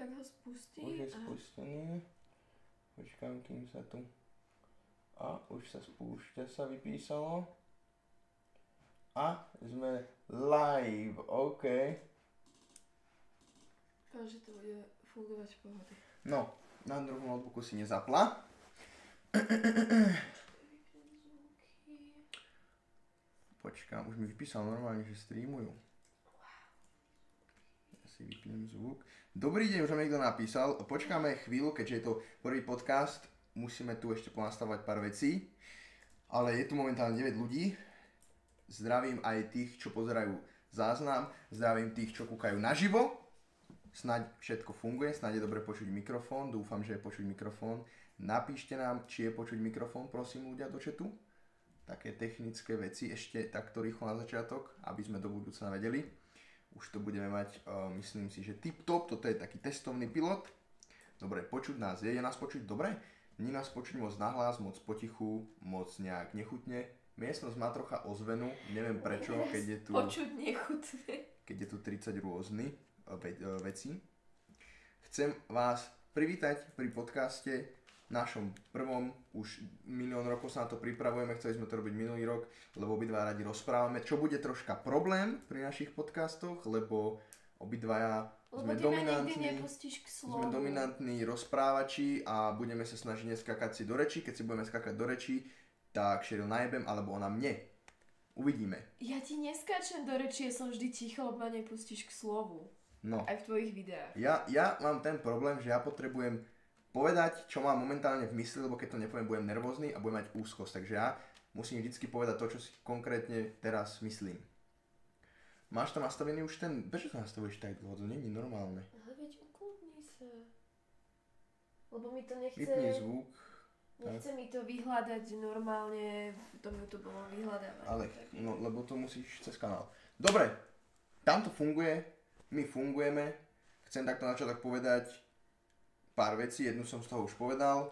tak ho spustí. Už je a- spustený. Počkám, kým sa tu... A, už sa spúšťa, sa vypísalo. A, sme live, OK. Dúfam, že to bude fungovať v pohode. No, na druhom notebooku si nezapla. Počkám, už mi vypísal normálne, že streamujú. Si vypnem zvuk. Dobrý deň, už nám niekto napísal. Počkáme chvíľu, keďže je to prvý podcast. Musíme tu ešte ponastavať pár vecí. Ale je tu momentálne 9 ľudí. Zdravím aj tých, čo pozerajú záznam. Zdravím tých, čo kúkajú naživo. Snaď všetko funguje, snaď je dobre počuť mikrofón. Dúfam, že je počuť mikrofón. Napíšte nám, či je počuť mikrofón, prosím ľudia do chatu také technické veci ešte takto rýchlo na začiatok, aby sme do budúcna vedeli. Už to budeme mať, uh, myslím si, že tip top, toto je taký testovný pilot. Dobre, počuť nás je, je nás počuť dobre? Nie nás počuť moc nahlas, moc potichu, moc nejak nechutne. Miestnosť má trocha ozvenu, neviem prečo, keď je tu, Počuť nechutné. keď je tu 30 rôzny uh, ve, uh, veci. Chcem vás privítať pri podcaste našom prvom, už milión rokov sa na to pripravujeme, chceli sme to robiť minulý rok, lebo obidva radi rozprávame, čo bude troška problém pri našich podcastoch, lebo obidvaja Lebo sme dominantní, sme dominantní rozprávači a budeme sa snažiť neskakať si do reči, keď si budeme skakať do reči, tak Sheryl najebem, alebo ona mne. Uvidíme. Ja ti neskáčem do reči, ja som vždy ticho, lebo ma nepustíš k slovu. No. Aj v tvojich videách. Ja, ja mám ten problém, že ja potrebujem povedať, čo mám momentálne v mysli, lebo keď to nepoviem, budem nervózny a budem mať úzkosť. Takže ja musím vždycky povedať to, čo si konkrétne teraz myslím. Máš tam nastavený už ten... Prečo to nastavuješ tak dlho? To je normálne. Ale veď ukludni sa. Lebo mi to nechce... Vypni zvuk. Nechce mi to vyhľadať normálne v tom YouTube vyhľadávať. Ale, no, lebo to musíš cez kanál. Dobre, tam to funguje, my fungujeme. Chcem takto na začiatok povedať pár vecí, jednu som z toho už povedal.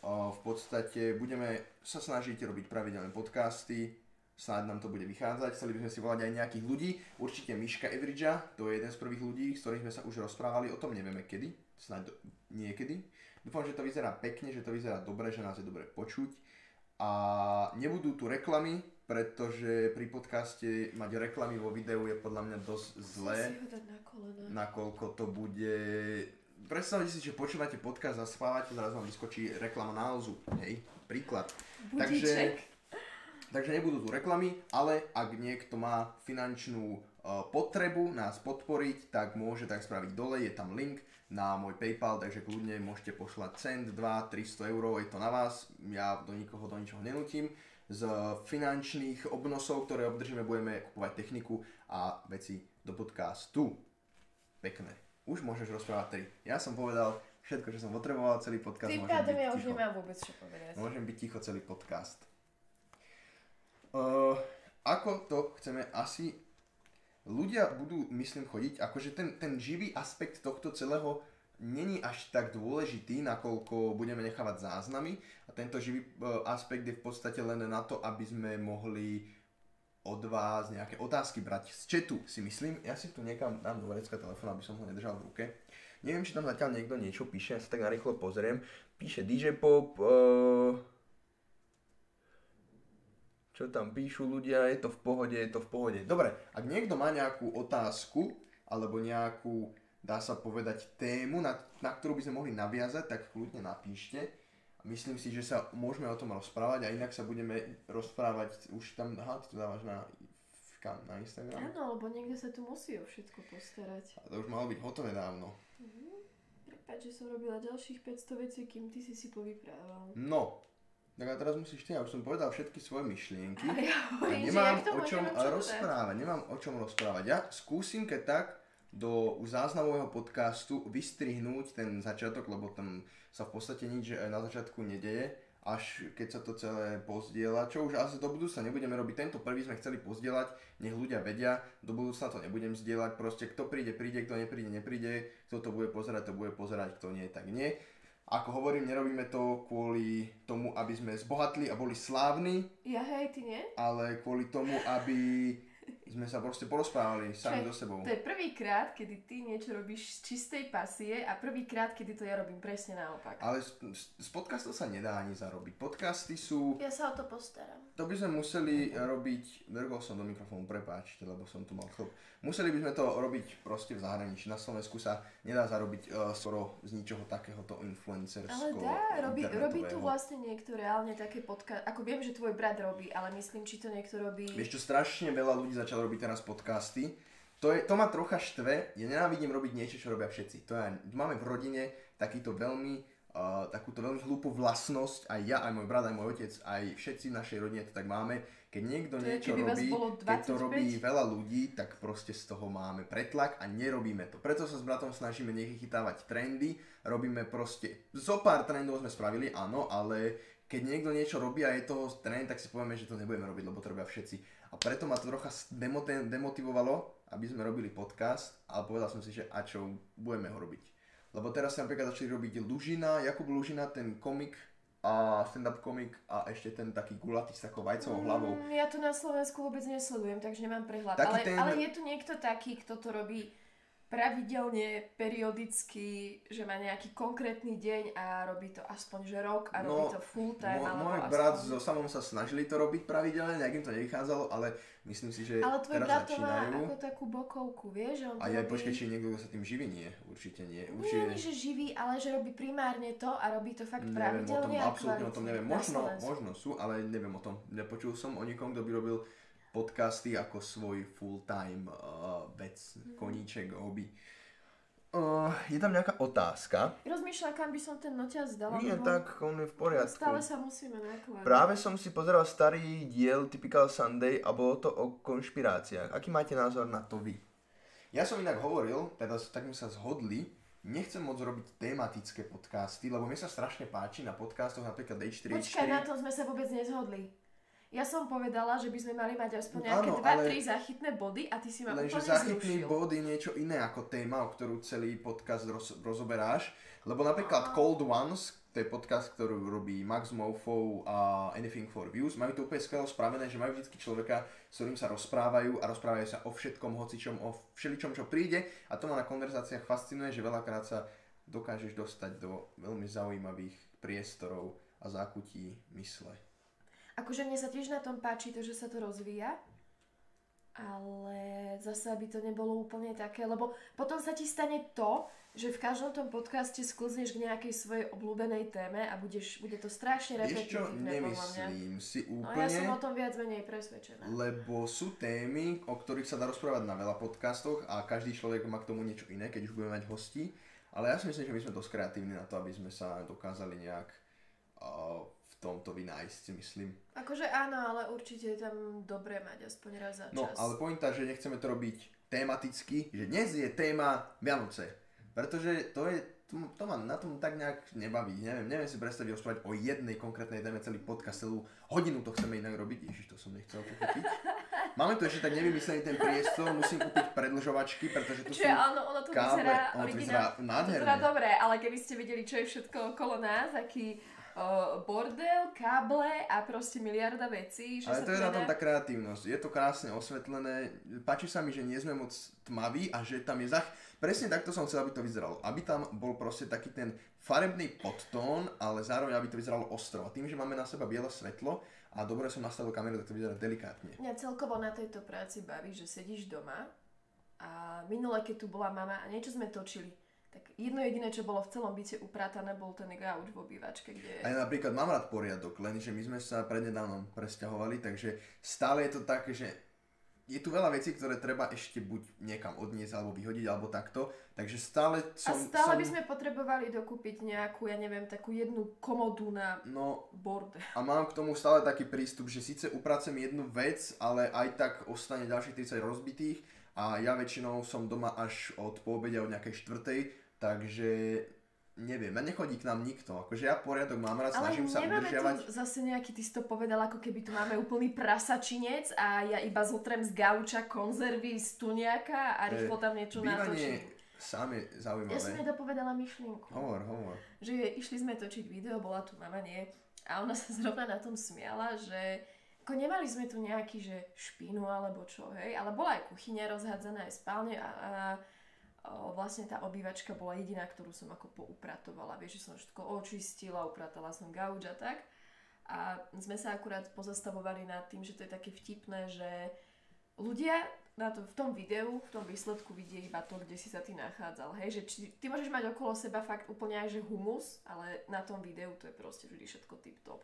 O, v podstate budeme sa snažiť robiť pravidelné podcasty, snáď nám to bude vychádzať, chceli by sme si volať aj nejakých ľudí, určite Miška Evridža, to je jeden z prvých ľudí, s ktorými sme sa už rozprávali, o tom nevieme kedy, snáď do, niekedy. Dúfam, že to vyzerá pekne, že to vyzerá dobre, že nás je dobre počuť. A nebudú tu reklamy, pretože pri podcaste mať reklamy vo videu je podľa mňa dosť zlé. nakoľko to bude... Predstavte si, že počúvate podcast a spávate, zrazu vám vyskočí reklama na Alzu. Hej, príklad. Budíček. Takže nebudú tu reklamy, ale ak niekto má finančnú uh, potrebu nás podporiť, tak môže tak spraviť dole, je tam link na môj PayPal, takže kľudne môžete poslať cent, 2, 300 eur, je to na vás, ja do nikoho do ničoho nenutím. Z finančných obnosov, ktoré obdržíme, budeme kupovať techniku a veci do podcastu. Pekné. Už môžeš rozprávať 3. Ja som povedal všetko, čo som potreboval, celý podcast Tým pádom ja už nemám vôbec čo povedať. Môžem byť ticho celý podcast. Uh, ako to chceme asi... Ľudia budú, myslím, chodiť, akože ten, ten živý aspekt tohto celého není až tak dôležitý, nakoľko budeme nechávať záznamy a tento živý uh, aspekt je v podstate len na to, aby sme mohli od vás nejaké otázky brať z chatu, si myslím. Ja si tu niekam dám do vrecka telefón, aby som ho nedržal v ruke. Neviem, či tam zatiaľ niekto niečo píše, ja sa tak narýchlo pozriem. Píše DJ Pop, uh, čo tam píšu ľudia, je to v pohode, je to v pohode. Dobre, ak niekto má nejakú otázku, alebo nejakú, dá sa povedať, tému, na, na ktorú by sme mohli naviazať, tak kľudne napíšte. A myslím si, že sa môžeme o tom rozprávať a inak sa budeme rozprávať, už tam, aha, ty to dávaš na, kam, na Instagram? Áno, lebo niekto sa tu musí o všetko postarať. A to už malo byť hotové dávno. Prepač, že som robila ďalších 500 vecí, kým ty si si povyprával. No, tak a teraz musíš ty, ja už som povedal všetky svoje myšlienky. A ja A hovorím, že ja nemám k tomu o čom nemám čo dodať. rozprávať, nemám o čom rozprávať. Ja skúsim keď tak do záznamového podcastu vystrihnúť ten začiatok, lebo tam sa v podstate nič eh, na začiatku nedeje, až keď sa to celé pozdieľa, čo už asi do budúcna nebudeme robiť. Tento prvý sme chceli pozdieľať, nech ľudia vedia, do budúcna to nebudem zdieľať, proste kto príde, príde, kto nepríde, nepríde, kto to bude pozerať, to bude pozerať, kto nie, tak nie. Ako hovorím, nerobíme to kvôli tomu, aby sme zbohatli a boli slávni, Ja hej, ty nie? ale kvôli tomu, aby sme sa proste porozprávali sami so sebou. To je prvýkrát, kedy ty niečo robíš z čistej pasie a prvýkrát, kedy to ja robím presne naopak. Ale z, z- z podcastov sa nedá ani zarobiť. Podcasty sú, Ja sa o to postaram. to by sme museli robiť, vrgol som do mikrofónu, prepáčte, lebo som tu mal chlop. Museli by sme to robiť proste v zahraničí. Na Slovensku sa nedá zarobiť uh, skoro z ničoho takéhoto influencersko Ale dá, robí, robí tu vlastne niekto reálne také podcast, ako viem, že tvoj brat robí, ale myslím, či to niekto robí... Vieš čo, strašne veľa ľudí začalo robiť teraz podcasty. To, je, to ma trocha štve, ja nenávidím robiť niečo, čo robia všetci. To je, máme v rodine takýto veľmi, uh, takúto veľmi hlúpu vlastnosť, aj ja, aj môj brat, aj môj otec, aj všetci v našej rodine to tak máme. Keď niekto To je, niečo vás robí, keď to 25. robí veľa ľudí, tak proste z toho máme pretlak a nerobíme to. Preto sa s bratom snažíme nechytávať trendy, robíme proste, zo pár trendov sme spravili, áno, ale keď niekto niečo robí a je toho trend, tak si povieme, že to nebudeme robiť, lebo to robia všetci. A preto ma to trocha demotivovalo, aby sme robili podcast, ale povedal som si, že a čo, budeme ho robiť. Lebo teraz sa napríklad začali robiť Lužina, Jakub Lužina, ten komik a stand-up komik a ešte ten taký gulatý s takou vajcovou hlavou. Mm, ja to na Slovensku vôbec nesledujem, takže nemám prehľad. Taký Ale, ten- ale je tu niekto taký, kto to robí pravidelne, periodicky, že má nejaký konkrétny deň a robí to aspoň že rok a robí No, to full time. Alebo môj aspoň... brat so samom sa snažili to robiť pravidelne, nejak im to nevychádzalo, ale myslím si, že Ale tvoj teraz brat to má ako takú bokovku, vieš? Že on A ja robí... počkaj, či niekto kto sa tým živí, nie. Určite nie. Nie, Určite nie, že živý, ale že robí primárne to a robí to fakt Neviem o tom, pravidelne a absolútne o tom neviem. Možno, možno sú, ale neviem o tom. Nepočul som o nikom, kto by robil podcasty ako svoj full-time uh, vec, Mhm. koníček, hobby. Uh, je tam nejaká otázka? Rozmýšľam, kam by som ten noťaz dala. Nie, lebo tak on je v poriadku. Stále sa musíme nakladať. Práve som si pozeral starý diel Typical Sunday a bolo to o konšpiráciách. Aký máte názor na to vy? Ja som inak hovoril, teda s- tak sme sa zhodli, nechcem moc robiť tematické podcasty, lebo mne sa strašne páči na podcastoch napríklad H4H4. Počkaj, na tom sme sa vôbec nezhodli. Ja som povedala, že by sme mali mať aspoň nejaké ale- 2-3 záchytné body a ty si ma Lenže úplne záchytný zrušil. bod je niečo iné ako téma, o ktorú celý podcast roz, rozoberáš. Lebo napríklad Cold Ones, to je podcast, ktorý robí Max Mofo a Anything for Views, majú to úplne skvelo spravené, že majú vždy človeka, s ktorým sa rozprávajú a rozprávajú sa o všetkom, hocičom, o všeličom, čo príde. A to ma na konverzáciách fascinuje, že veľakrát sa dokážeš dostať do veľmi zaujímavých priestorov a zákutí mysle. Akože mne sa tiež na tom páči to, že sa to rozvíja, ale zase aby to nebolo úplne také, lebo potom sa ti stane to, že v každom tom podcaste sklzneš k nejakej svojej obľúbenej téme a budeš, bude to strašne repetitívne nemyslím si No úplne. ja som o tom viac menej presvedčená. Lebo sú témy, o ktorých sa dá rozprávať na veľa podcastoch a každý človek má k tomu niečo iné, keď už budeme mať hostí. Ale ja si myslím, že my sme dosť kreatívni na to, aby sme sa dokázali nejak uh, tomto vynájsť, myslím. Akože áno, ale určite je tam dobré mať aspoň raz za čas. No, ale pointa, že nechceme to robiť tematicky, že dnes je téma Vianoce. Pretože to je, to, to ma na tom tak nejak nebaví. Neviem, neviem si predstaviť rozprávať o jednej konkrétnej téme celý podcast, celú hodinu to chceme inak robiť. Ježiš, to som nechcel pochopiť. Máme tu ešte tak nevymyslený ten priestor, musím kúpiť predlžovačky, pretože tu sú Čiže áno, ono to káble. vyzerá Ono to vyzerá To nádherne. vyzerá dobre, ale keby ste videli, čo je všetko okolo nás, aký uh, bordel, káble a proste miliarda vecí, že Ale sa to je na tom tá kreatívnosť. Je to krásne osvetlené. Páči sa mi, že nie sme moc tmaví a že tam je zach... Presne takto som chcel, aby to vyzeralo. Aby tam bol proste taký ten farebný podtón, ale zároveň aby to vyzeralo ostro. A tým, že máme na seba biele svetlo a dobre som nastavil kameru, tak to vyzerá delikátne. Mňa celkovo na tejto práci baví, že sedíš doma a minule, keď tu bola mama a niečo sme točili, tak jedno jediné, čo bolo v celom byte upratané, bol ten gauč v obývačke, kde... A ja napríklad mám rád poriadok, lenže my sme sa prednedávnom presťahovali, takže stále je to také, že je tu veľa vecí, ktoré treba ešte buď niekam odniesť alebo vyhodiť alebo takto, takže stále A som... stále som... by sme potrebovali dokúpiť nejakú, ja neviem, takú jednu komodu na No, bordel. A mám k tomu stále taký prístup, že síce upracem jednu vec, ale aj tak ostane ďalších 30 rozbitých a ja väčšinou som doma až od poobedia od nejakej štvrtej, takže neviem, a nechodí k nám nikto. Akože ja poriadok mám rád, Ale snažím sa udržiavať. tu zase nejaký, ty si to povedal, ako keby tu máme úplný prasačinec a ja iba zotrem z gauča konzervy z tuniaka a rýchlo tam niečo natočím. Sám je zaujímavé. Ja som jej dopovedala myšlienku. Hovor, hovor. Že išli sme točiť video, bola tu mama, nie? A ona sa zrovna na tom smiala, že ako nemali sme tu nejaký, že špinu alebo čo, hej, ale bola aj kuchyňa rozhádzaná, aj spálne a, a vlastne tá obývačka bola jediná, ktorú som ako poupratovala. Vieš, že som všetko očistila, upratala som gauč a tak. A sme sa akurát pozastavovali nad tým, že to je také vtipné, že ľudia na to, v tom videu, v tom výsledku vidie iba to, kde si sa ty nachádzal. Hej, že či, ty môžeš mať okolo seba fakt úplne aj že humus, ale na tom videu to je proste vždy všetko tip-top.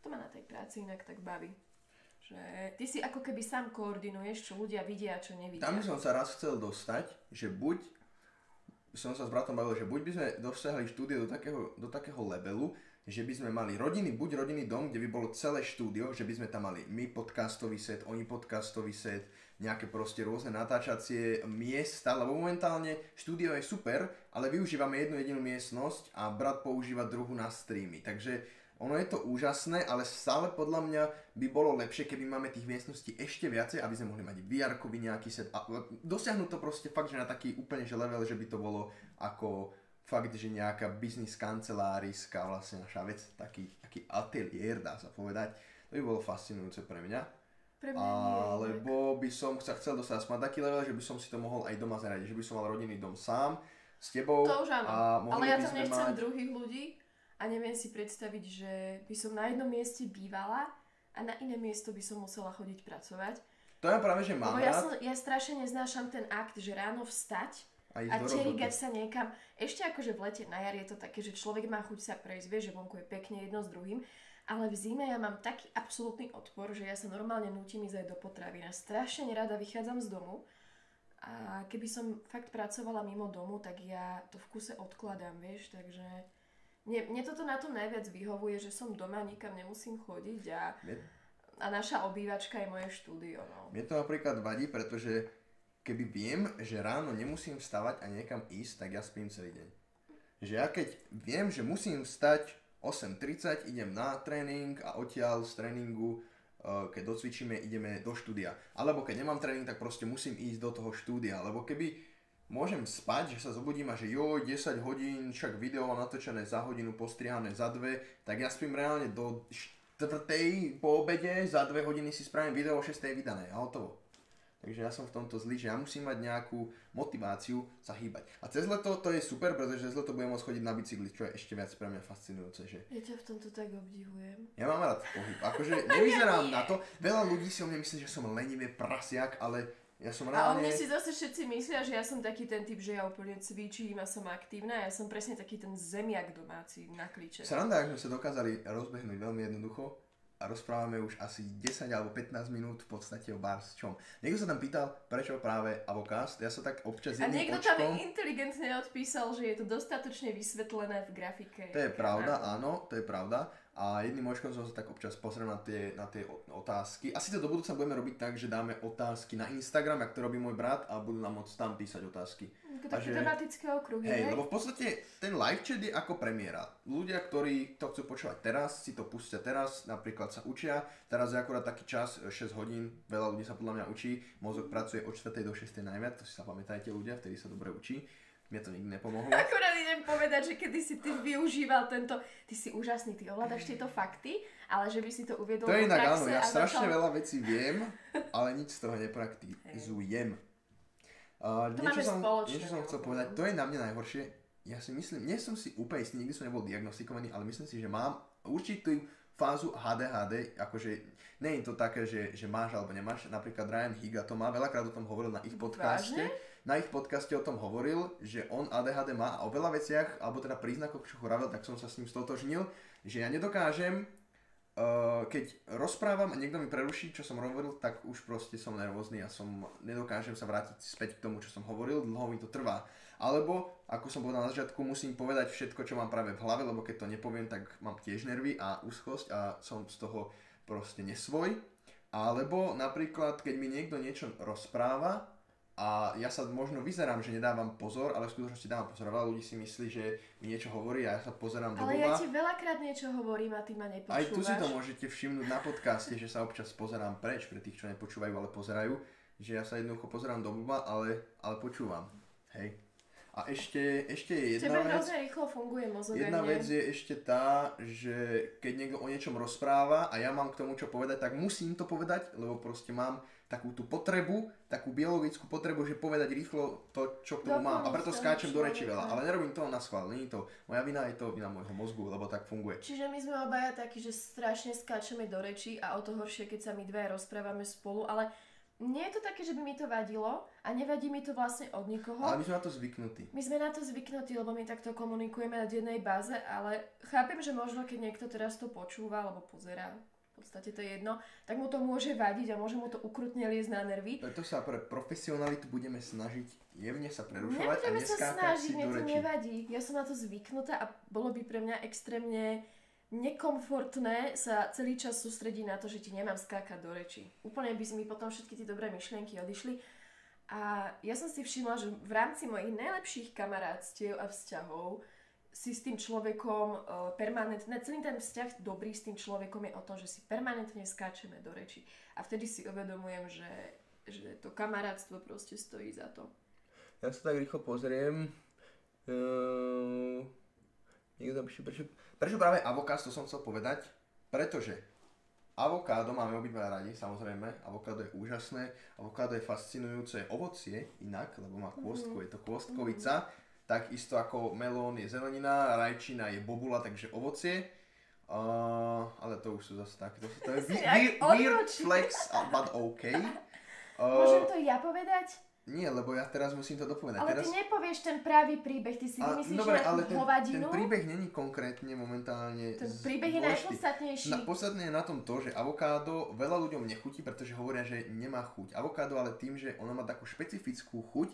To ma na tej práci inak tak baví. Že ty si ako keby sám koordinuješ, čo ľudia vidia a čo nevidia. Tam som sa raz chcel dostať, že buď som sa s bratom bavil, že buď by sme dosiahli štúdio do takého, do takého levelu, že by sme mali rodiny, buď rodinný dom, kde by bolo celé štúdio, že by sme tam mali my podcastový set, oni podcastový set, nejaké proste rôzne natáčacie miesta, lebo momentálne štúdio je super, ale využívame jednu jedinú miestnosť a brat používa druhú na streamy. Takže ono je to úžasné, ale stále podľa mňa by bolo lepšie, keby máme tých miestností ešte viacej, aby sme mohli mať vr nejaký set a dosiahnuť to proste fakt, že na taký úplne že level, že by to bolo ako fakt, že nejaká biznis kanceláriska vlastne naša vec, taký, taký ateliér dá sa povedať. To by bolo fascinujúce pre mňa. Pre mňa Alebo by som sa chcel dostať aspoň taký level, že by som si to mohol aj doma zaradiť, že by som mal rodinný dom sám s tebou. To už áno, a ale ja tam nechcem mať... druhých ľudí a neviem si predstaviť, že by som na jednom mieste bývala a na iné miesto by som musela chodiť pracovať. To ja práve, že mám Lebo ja, som, ja strašne neznášam ten akt, že ráno vstať A a roboty. sa niekam. Ešte akože v lete na jar je to také, že človek má chuť sa prejsť, vie, že vonku je pekne jedno s druhým. Ale v zime ja mám taký absolútny odpor, že ja sa normálne nútim ísť aj do potravín. A strašne nerada vychádzam z domu. A keby som fakt pracovala mimo domu, tak ja to v kuse odkladám, vieš, takže... Mne, mne toto na tom najviac vyhovuje, že som doma, nikam nemusím chodiť a, Mne- a naša obývačka je moje štúdio, no. Mne to napríklad vadí, pretože keby viem, že ráno nemusím vstávať a niekam ísť, tak ja spím celý deň. Že ja keď viem, že musím vstať 8.30, idem na tréning a odtiaľ z tréningu, eh, keď docvičíme, ideme do štúdia. Alebo keď nemám tréning, tak proste musím ísť do toho štúdia. Lebo keby môžem spať, že sa zobudím a že jo, 10 hodín, však video natočené za hodinu, postrihané za dve, tak ja spím reálne do štvrtej po obede, za dve hodiny si spravím video o 6 vydané a hotovo. Takže ja som v tomto zlý, že ja musím mať nejakú motiváciu sa hýbať. A cez leto to je super, pretože cez leto budem môcť chodiť na bicykli, čo je ešte viac pre mňa fascinujúce. Že Ja ťa v tomto tak obdivujem. ja mám rád pohyb. Akože nevyzerám na to. Veľa ľudí si o mne myslí, že som lenivý prasiak, ale ja som A o reálne... mne si zase všetci myslia, že ja som taký ten typ, že ja úplne cvičím a som aktívna. Ja som presne taký ten zemiak domáci na kliče. Sranda, ak sme sa dokázali rozbehnúť veľmi jednoducho a rozprávame už asi 10 alebo 15 minút v podstate o bars čom. Niekto sa tam pýtal, prečo práve avokast. Ja sa tak občas A niekto tam očkom... inteligentne odpísal, že je to dostatočne vysvetlené v grafike. To je pravda, áno, to je pravda. A jedným očkom som sa tak občas pozrel na tie, na tie otázky. Asi to do budúca budeme robiť tak, že dáme otázky na Instagram, ak to robí môj brat a budú nám môcť tam písať otázky. Také tematické okruhy, Hej, hej? lebo v podstate ten live chat je ako premiéra. Ľudia, ktorí to chcú počúvať teraz, si to pustia teraz, napríklad sa učia. Teraz je akurát taký čas, 6 hodín, veľa ľudí sa podľa mňa učí. Mozog pracuje od 4. do 6. najviac, to si sa pamätajte ľudia, vtedy sa dobre učí. Mne to nikdy nepomohlo. Akorát idem povedať, že kedy si ty využíval tento, ty si úžasný, ty ovládaš tieto fakty, ale že by si to uviedol To je inak áno, ja strašne začal... veľa vecí viem, ale nič z toho nepraktikujem. Uh, To niečo, som, spoločné, niečo som chcel mimochodom. povedať, to je na mňa najhoršie. Ja si myslím, nie som si úplne istý, nikdy som nebol diagnostikovaný, ale myslím si, že mám určitú fázu HDHD, akože nie je to také, že, že máš alebo nemáš. Napríklad Ryan Higa to má, veľakrát o tom hovoril na ich podcaste. Vážne? Na ich podcaste o tom hovoril, že on ADHD má o veľa veciach, alebo teda príznakoch, čo hovoril, tak som sa s ním stotožnil, že ja nedokážem Uh, keď rozprávam a niekto mi preruší, čo som hovoril, tak už proste som nervózny a som, nedokážem sa vrátiť späť k tomu, čo som hovoril, dlho mi to trvá. Alebo, ako som povedal na začiatku, musím povedať všetko, čo mám práve v hlave, lebo keď to nepoviem, tak mám tiež nervy a úzkosť a som z toho proste nesvoj. Alebo napríklad, keď mi niekto niečo rozpráva a ja sa možno vyzerám, že nedávam pozor, ale v skutočnosti dávam pozor. Veľa ľudí si myslí, že mi niečo hovorí a ja sa pozerám do Ale ja ti veľakrát niečo hovorím a ty ma nepočúvaš. Aj tu si to môžete všimnúť na podcaste, že sa občas pozerám preč pre tých, čo nepočúvajú, ale pozerajú. Že ja sa jednoducho pozerám do blba, ale, ale počúvam. Hej. A ešte, ešte je Tebe jedna vec. hrozne rýchlo funguje mozog. Jedna vec je ešte tá, že keď niekto o niečom rozpráva a ja mám k tomu čo povedať, tak musím to povedať, lebo proste mám takú tú potrebu, takú biologickú potrebu, že povedať rýchlo to, čo k tomu mám. A preto skáčem do reči človeka. veľa. Ale nerobím to na schvál, je to moja vina, je to vina môjho mozgu, lebo tak funguje. Čiže my sme obaja takí, že strašne skáčeme do reči a o to horšie, keď sa my dve rozprávame spolu, ale nie je to také, že by mi to vadilo a nevadí mi to vlastne od nikoho. Ale my sme na to zvyknutí. My sme na to zvyknutí, lebo my takto komunikujeme na dennej báze, ale chápem, že možno keď niekto teraz to počúva alebo pozerá, podstate to je jedno, tak mu to môže vadiť a môže mu to ukrutne liesť na nervy. Preto sa pre profesionalitu budeme snažiť jemne sa prerušovať a Nebudeme sa neskákať snažiť, mne to nevadí. Ja som na to zvyknutá a bolo by pre mňa extrémne nekomfortné sa celý čas sústrediť na to, že ti nemám skákať do reči. Úplne by si mi potom všetky tie dobré myšlienky odišli. A ja som si všimla, že v rámci mojich najlepších kamarátstiev a vzťahov si s tým človekom uh, permanentne, celý ten vzťah dobrý s tým človekom je o tom, že si permanentne skáčeme do reči. A vtedy si uvedomujem, že, že to kamarátstvo proste stojí za to. Ja sa tak rýchlo pozriem. Uh, niekto píše, prečo, prečo práve avokádo, to som chcel povedať? Pretože avokádo máme obidva radi, samozrejme. Avokádo je úžasné, avokádo je fascinujúce ovocie, inak, lebo má kôstku, je to kôstkovica. Takisto ako melón je zelenina, rajčina je bobula, takže ovocie. Uh, ale to už sú zase také, to, to je weird, flex, but OK. Môžem Uh, to ja povedať? nie, lebo ja teraz musím to dopovedať. Ale teraz... ty nepovieš ten pravý príbeh, ty si vymyslíš dobre, nejakú ale ten, hovadinu. ten príbeh není konkrétne momentálne Ten príbeh je najpodstatnejší. Na, podstatné je na tom to, že avokádo veľa ľuďom nechutí, pretože hovoria, že nemá chuť. Avokádo ale tým, že ono má takú špecifickú chuť,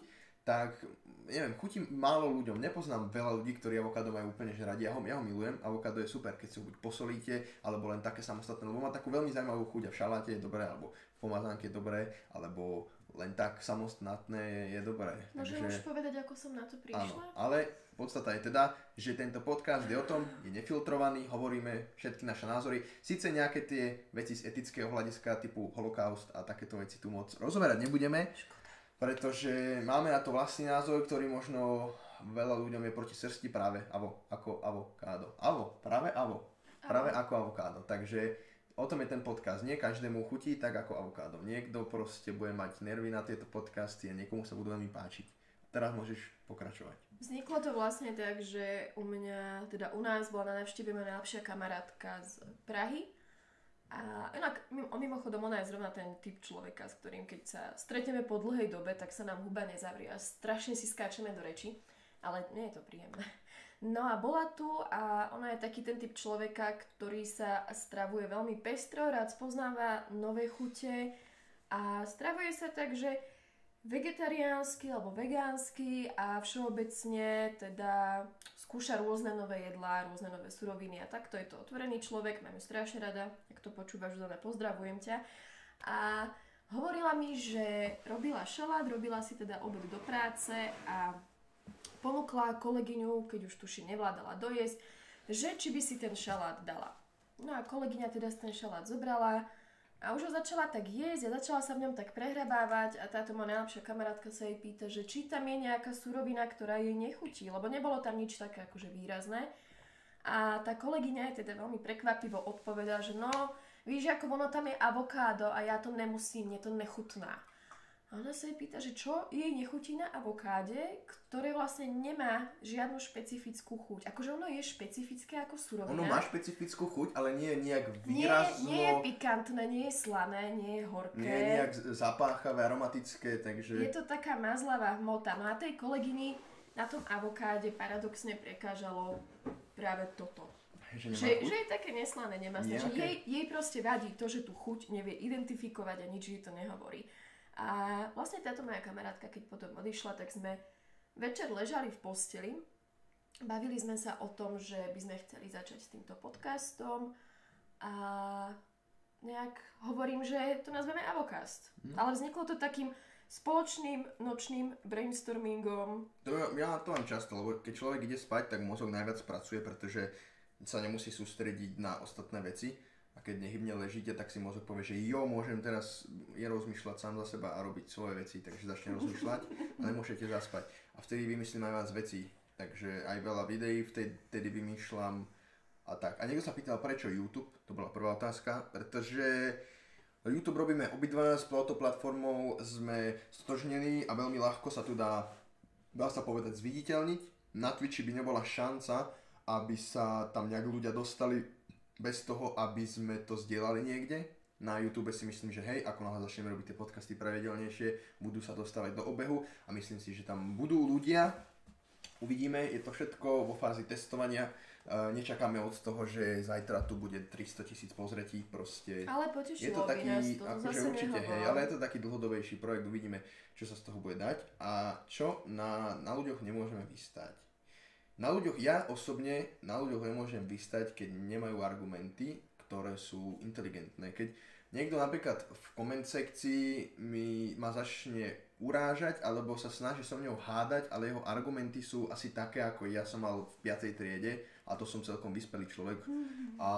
tak neviem, chutí málo ľuďom. Nepoznám veľa ľudí, ktorí avokádo majú úplne že radi. Ja ho, ja ho milujem. Avokádo je super, keď si ho buď posolíte, alebo len také samostatné, lebo má takú veľmi zaujímavú chuť a v šaláte je dobré, alebo v pomazánke je dobré, alebo len tak samostatné je dobré. Môžem už povedať, ako som na to Áno, prišla? ale podstata je teda, že tento podcast je o tom, je nefiltrovaný, hovoríme všetky naše názory. Sice nejaké tie veci z etického hľadiska typu holokaust a takéto veci tu moc rozoberať nebudeme, pretože máme na to vlastný názor, ktorý možno veľa ľuďom je proti srsti práve avo, ako avokádo. Avo, práve avo. Práve ako avokádo. Takže o tom je ten podcast. Nie každému chutí tak ako avokádo. Niekto proste bude mať nervy na tieto podcasty a niekomu sa budú veľmi páčiť. Teraz môžeš pokračovať. Vzniklo to vlastne tak, že u mňa, teda u nás bola na návšteve moja najlepšia kamarátka z Prahy. A inak, mimo- mimochodom, ona je zrovna ten typ človeka, s ktorým keď sa stretneme po dlhej dobe, tak sa nám huba nezavrie a strašne si skáčeme do reči. Ale nie je to príjemné. No a bola tu a ona je taký ten typ človeka, ktorý sa stravuje veľmi pestro, rád spoznáva nové chute a stravuje sa tak, že vegetariánsky alebo vegánsky a všeobecne teda skúša rôzne nové jedlá, rôzne nové suroviny a takto je to otvorený človek, mám ju strašne rada, ak to počúvaš, Zuzana, pozdravujem ťa. A hovorila mi, že robila šalát, robila si teda obed do práce a ponúkla kolegyňu, keď už tuši nevládala dojesť, že či by si ten šalát dala. No a kolegyňa teda ten šalát zobrala a už ho začala tak jesť a začala sa v ňom tak prehrabávať a táto moja najlepšia kamarátka sa jej pýta, že či tam je nejaká surovina, ktorá jej nechutí, lebo nebolo tam nič také akože výrazné. A tá kolegyňa jej teda veľmi prekvapivo odpovedala, že no, víš, ako ono tam je avokádo a ja to nemusím, mne to nechutná. A ona sa jej pýta, že čo jej nechutí na avokáde, ktoré vlastne nemá žiadnu špecifickú chuť. Akože ono je špecifické ako surovina. Ono má špecifickú chuť, ale nie je nejak nie, výrazno, nie je pikantné, nie je slané, nie je horké. nie je nejak zapáchavé, aromatické, takže... Je to taká mazlavá hmota. No a tej kolegyni na tom avokáde paradoxne prekážalo práve toto. že nemá Že, že je také neslané, nemasné. Že jej, jej proste vadí to, že tú chuť nevie identifikovať a nič jej to nehovorí. A vlastne táto moja kamarátka, keď potom odišla, tak sme večer ležali v posteli. Bavili sme sa o tom, že by sme chceli začať s týmto podcastom a nejak hovorím, že to nazveme Avocast. Hm. Ale vzniklo to takým spoločným nočným brainstormingom. To, ja to mám často, lebo keď človek ide spať, tak mozog najviac pracuje, pretože sa nemusí sústrediť na ostatné veci. Keď nehybne ležíte, tak si mozog povie, že jo, môžem teraz je rozmýšľať sám za seba a robiť svoje veci, takže začne rozmýšľať a nemôžete zaspať. A vtedy vymyslím aj viac vecí, takže aj veľa videí vtedy vymýšľam a tak. A niekto sa pýtal, prečo YouTube, to bola prvá otázka, pretože YouTube robíme obidva s touto platformou, sme stotožnení a veľmi ľahko sa tu dá, dá sa povedať, zviditeľniť. Na Twitchi by nebola šanca, aby sa tam nejak ľudia dostali bez toho, aby sme to zdieľali niekde. Na YouTube si myslím, že hej, ako náhle začneme robiť tie podcasty pravidelnejšie, budú sa dostávať do obehu a myslím si, že tam budú ľudia. Uvidíme, je to všetko vo fázi testovania. Uh, nečakáme od toho, že zajtra tu bude 300 tisíc pozretí, proste. Ale potešilo je to taký, nás to, akože určite nehovor. hej, ale je to taký dlhodobejší projekt, uvidíme, čo sa z toho bude dať a čo na, na ľuďoch nemôžeme vystať. Na ľuďoch, ja osobne na ľuďoch nemôžem vystať, keď nemajú argumenty, ktoré sú inteligentné. Keď niekto napríklad v koment sekcii mi ma začne urážať, alebo sa snaží so mnou hádať, ale jeho argumenty sú asi také, ako ja som mal v 5. triede, a to som celkom vyspelý človek. A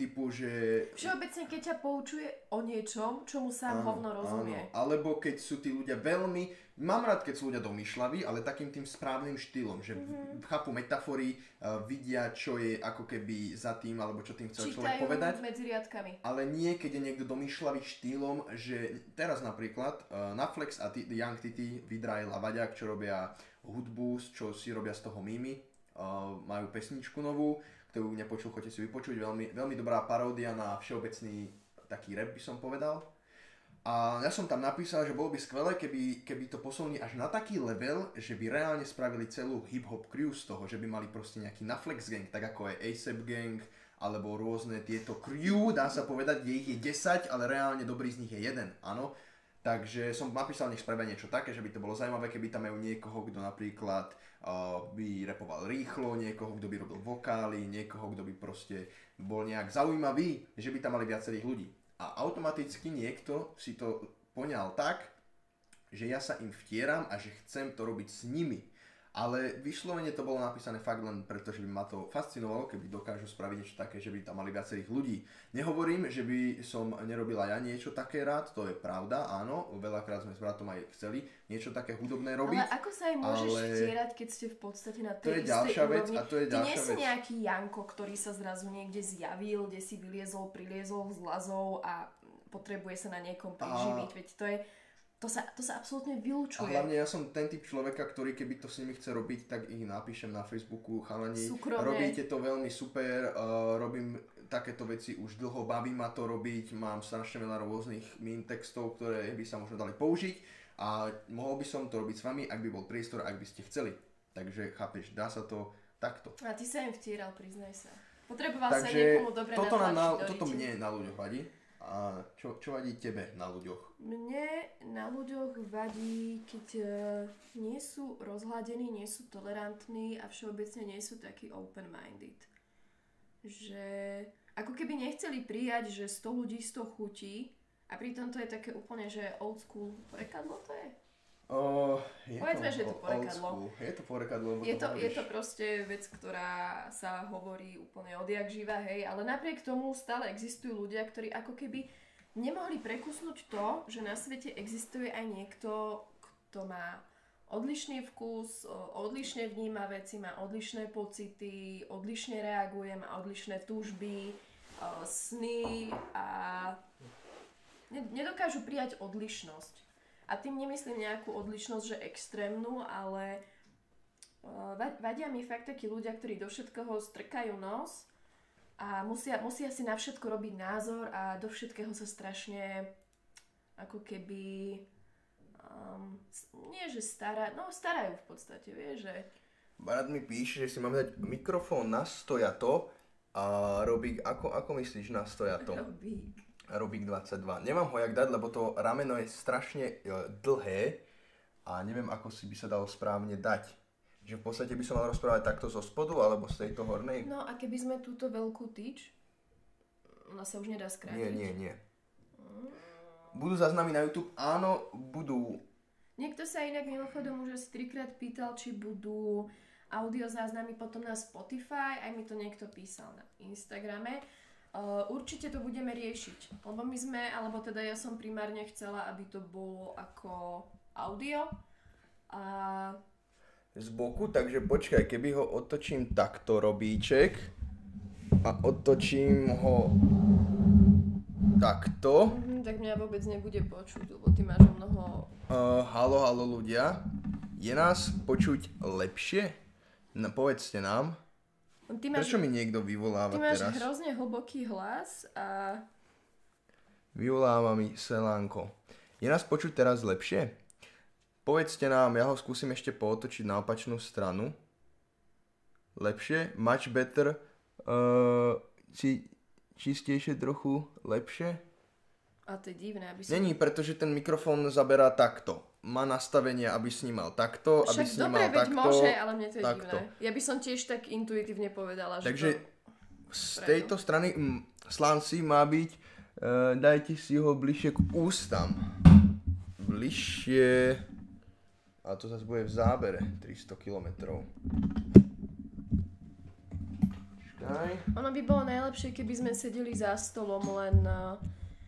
typu, že... Všeobecne, keď ťa poučuje o niečom, čomu sám hovno rozumie. Áno. Alebo keď sú tí ľudia veľmi... Mám rád, keď sú ľudia domýšľaví, ale takým tým správnym štýlom, že Mhm. mm-hmm. chápu metafory, uh, vidia, čo je ako keby za tým, alebo čo tým chcel človek Čítajú povedať. medzi riadkami. Ale nie, keď je niekto domýšľavý štýlom, že teraz napríklad uh, Netflix a T- Young Titi, Vidrail a Vaďak, čo robia hudbu, čo si robia z toho mými, uh, majú pesničku novú, ktorú nepočul, chodte si vypočuť, veľmi, veľmi dobrá paródia na všeobecný taký rap by som povedal. A ja som tam napísal, že bolo by skvelé, keby, keby to posunuli až na taký level, že by reálne spravili celú hip-hop crew z toho, že by mali proste nejaký Naflex gang, tak ako je ASAP gang, alebo rôzne tieto crew, dá sa povedať, je ich je 10, ale reálne dobrý z nich je jeden, áno. Takže som napísal, nech spravia niečo také, že by to bolo zaujímavé, keby tam majú niekoho, kto napríklad uh, by repoval rýchlo, niekoho, kto by robil vokály, niekoho, kto by proste bol nejak zaujímavý, že by tam mali viacerých ľudí. A automaticky niekto si to poňal tak, že ja sa im vtieram a že chcem to robiť s nimi. Ale vyslovene to bolo napísané fakt len preto, že by ma to fascinovalo, keby dokážu spraviť niečo také, že by tam mali viacerých ľudí. Nehovorím, že by som nerobila ja niečo také rád, to je pravda, áno, veľakrát sme s bratom aj chceli niečo také hudobné robiť. Ale ako sa im môžeš ale- vtierať, keď ste v podstate na tej To je ďalšia vec úrovni? a to je Ty nie ďalšia si nejaký Janko, ktorý sa zrazu niekde zjavil, kde si vyliezol, priliezol z lazov a potrebuje sa na niekom priživiť, veď to je, to sa, to sa absolútne A vylúčuje. hlavne ja som ten typ človeka, ktorý keby to s nimi chce robiť, tak ich napíšem na Facebooku, chalani, Súkromne. robíte to veľmi super, uh, robím takéto veci už dlho, baví ma to robiť, mám strašne veľa rôznych mín textov, ktoré by sa možno dali použiť a mohol by som to robiť s vami, ak by bol priestor, ak by ste chceli. Takže chápeš, dá sa to takto. A ty sa im vtieral, priznaj sa. Potreboval sa Takže niekomu dobre toto, nám na, toto mne na ľuďoch vadí. A čo, čo vadí tebe na ľuďoch? Mne na ľuďoch vadí, keď e, nie sú rozhľadení, nie sú tolerantní a všeobecne nie sú takí open-minded. Že ako keby nechceli prijať, že 100 ľudí 100 chutí a pritom to je také úplne, že old school porekadlo to je. Je Povedzme, že je to porekadlo. school. Je to porekadlo, Je to, je hovoríš. to proste vec, ktorá sa hovorí úplne odjak živa, hej, ale napriek tomu stále existujú ľudia, ktorí ako keby nemohli prekusnúť to, že na svete existuje aj niekto, kto má odlišný vkus, o- odlišne vníma veci, má odlišné pocity, odlišne reaguje, má odlišné túžby, o, sny a ne- nedokážu prijať odlišnosť. A tým nemyslím nejakú odlišnosť, že extrémnu, ale uh, va- vadia mi fakt takí ľudia, ktorí do všetkého strkajú nos a musia, musia si na všetko robiť názor a do všetkého sa strašne ako keby um, nie že stará, no starajú v podstate, vieš, že Brat mi píše, že si máme dať mikrofón na stojato a Robík, ako, ako myslíš na stojato? robí. Robík 22. Nemám ho jak dať, lebo to rameno je strašne e, dlhé a neviem, ako si by sa dalo správne dať. Že v podstate by som mal rozprávať takto zo spodu alebo z tejto hornej? No a keby sme túto veľkú tyč, ona sa už nedá skrátiť. Nie, nie, nie. Budú záznamy na YouTube? Áno, budú. Niekto sa inak mimochodom už asi trikrát pýtal, či budú audio záznamy potom na Spotify, aj mi to niekto písal na Instagrame. Uh, určite to budeme riešiť, lebo my sme, alebo teda ja som primárne chcela, aby to bolo ako audio a z boku, takže počkaj, keby ho otočím takto robíček a otočím ho takto. Mhm, tak mňa vôbec nebude počuť, lebo ty máš o mnoho... Uh, halo, halo ľudia. Je nás počuť lepšie? No, povedzte nám. Ty máš, Prečo mi niekto vyvoláva teraz? Ty máš teraz? hrozne hlboký hlas a... Vyvoláva mi Selánko. Je nás počuť teraz lepšie? Povedzte nám, ja ho skúsim ešte pootočiť na opačnú stranu. Lepšie? Much better? Uh, či, čistejšie trochu? Lepšie? A to je divné, aby som... Není, pretože ten mikrofón zaberá takto má nastavenie, aby snímal takto, Však aby snímal dobre, takto. môže, ale mne to je takto. divné. Ja by som tiež tak intuitívne povedala, Takže že to... z tejto strany m, slánci má byť, uh, dajte si ho bližšie k ústam. Bližšie... A to zase bude v zábere, 300 km. Ono by bolo najlepšie, keby sme sedeli za stolom, len uh,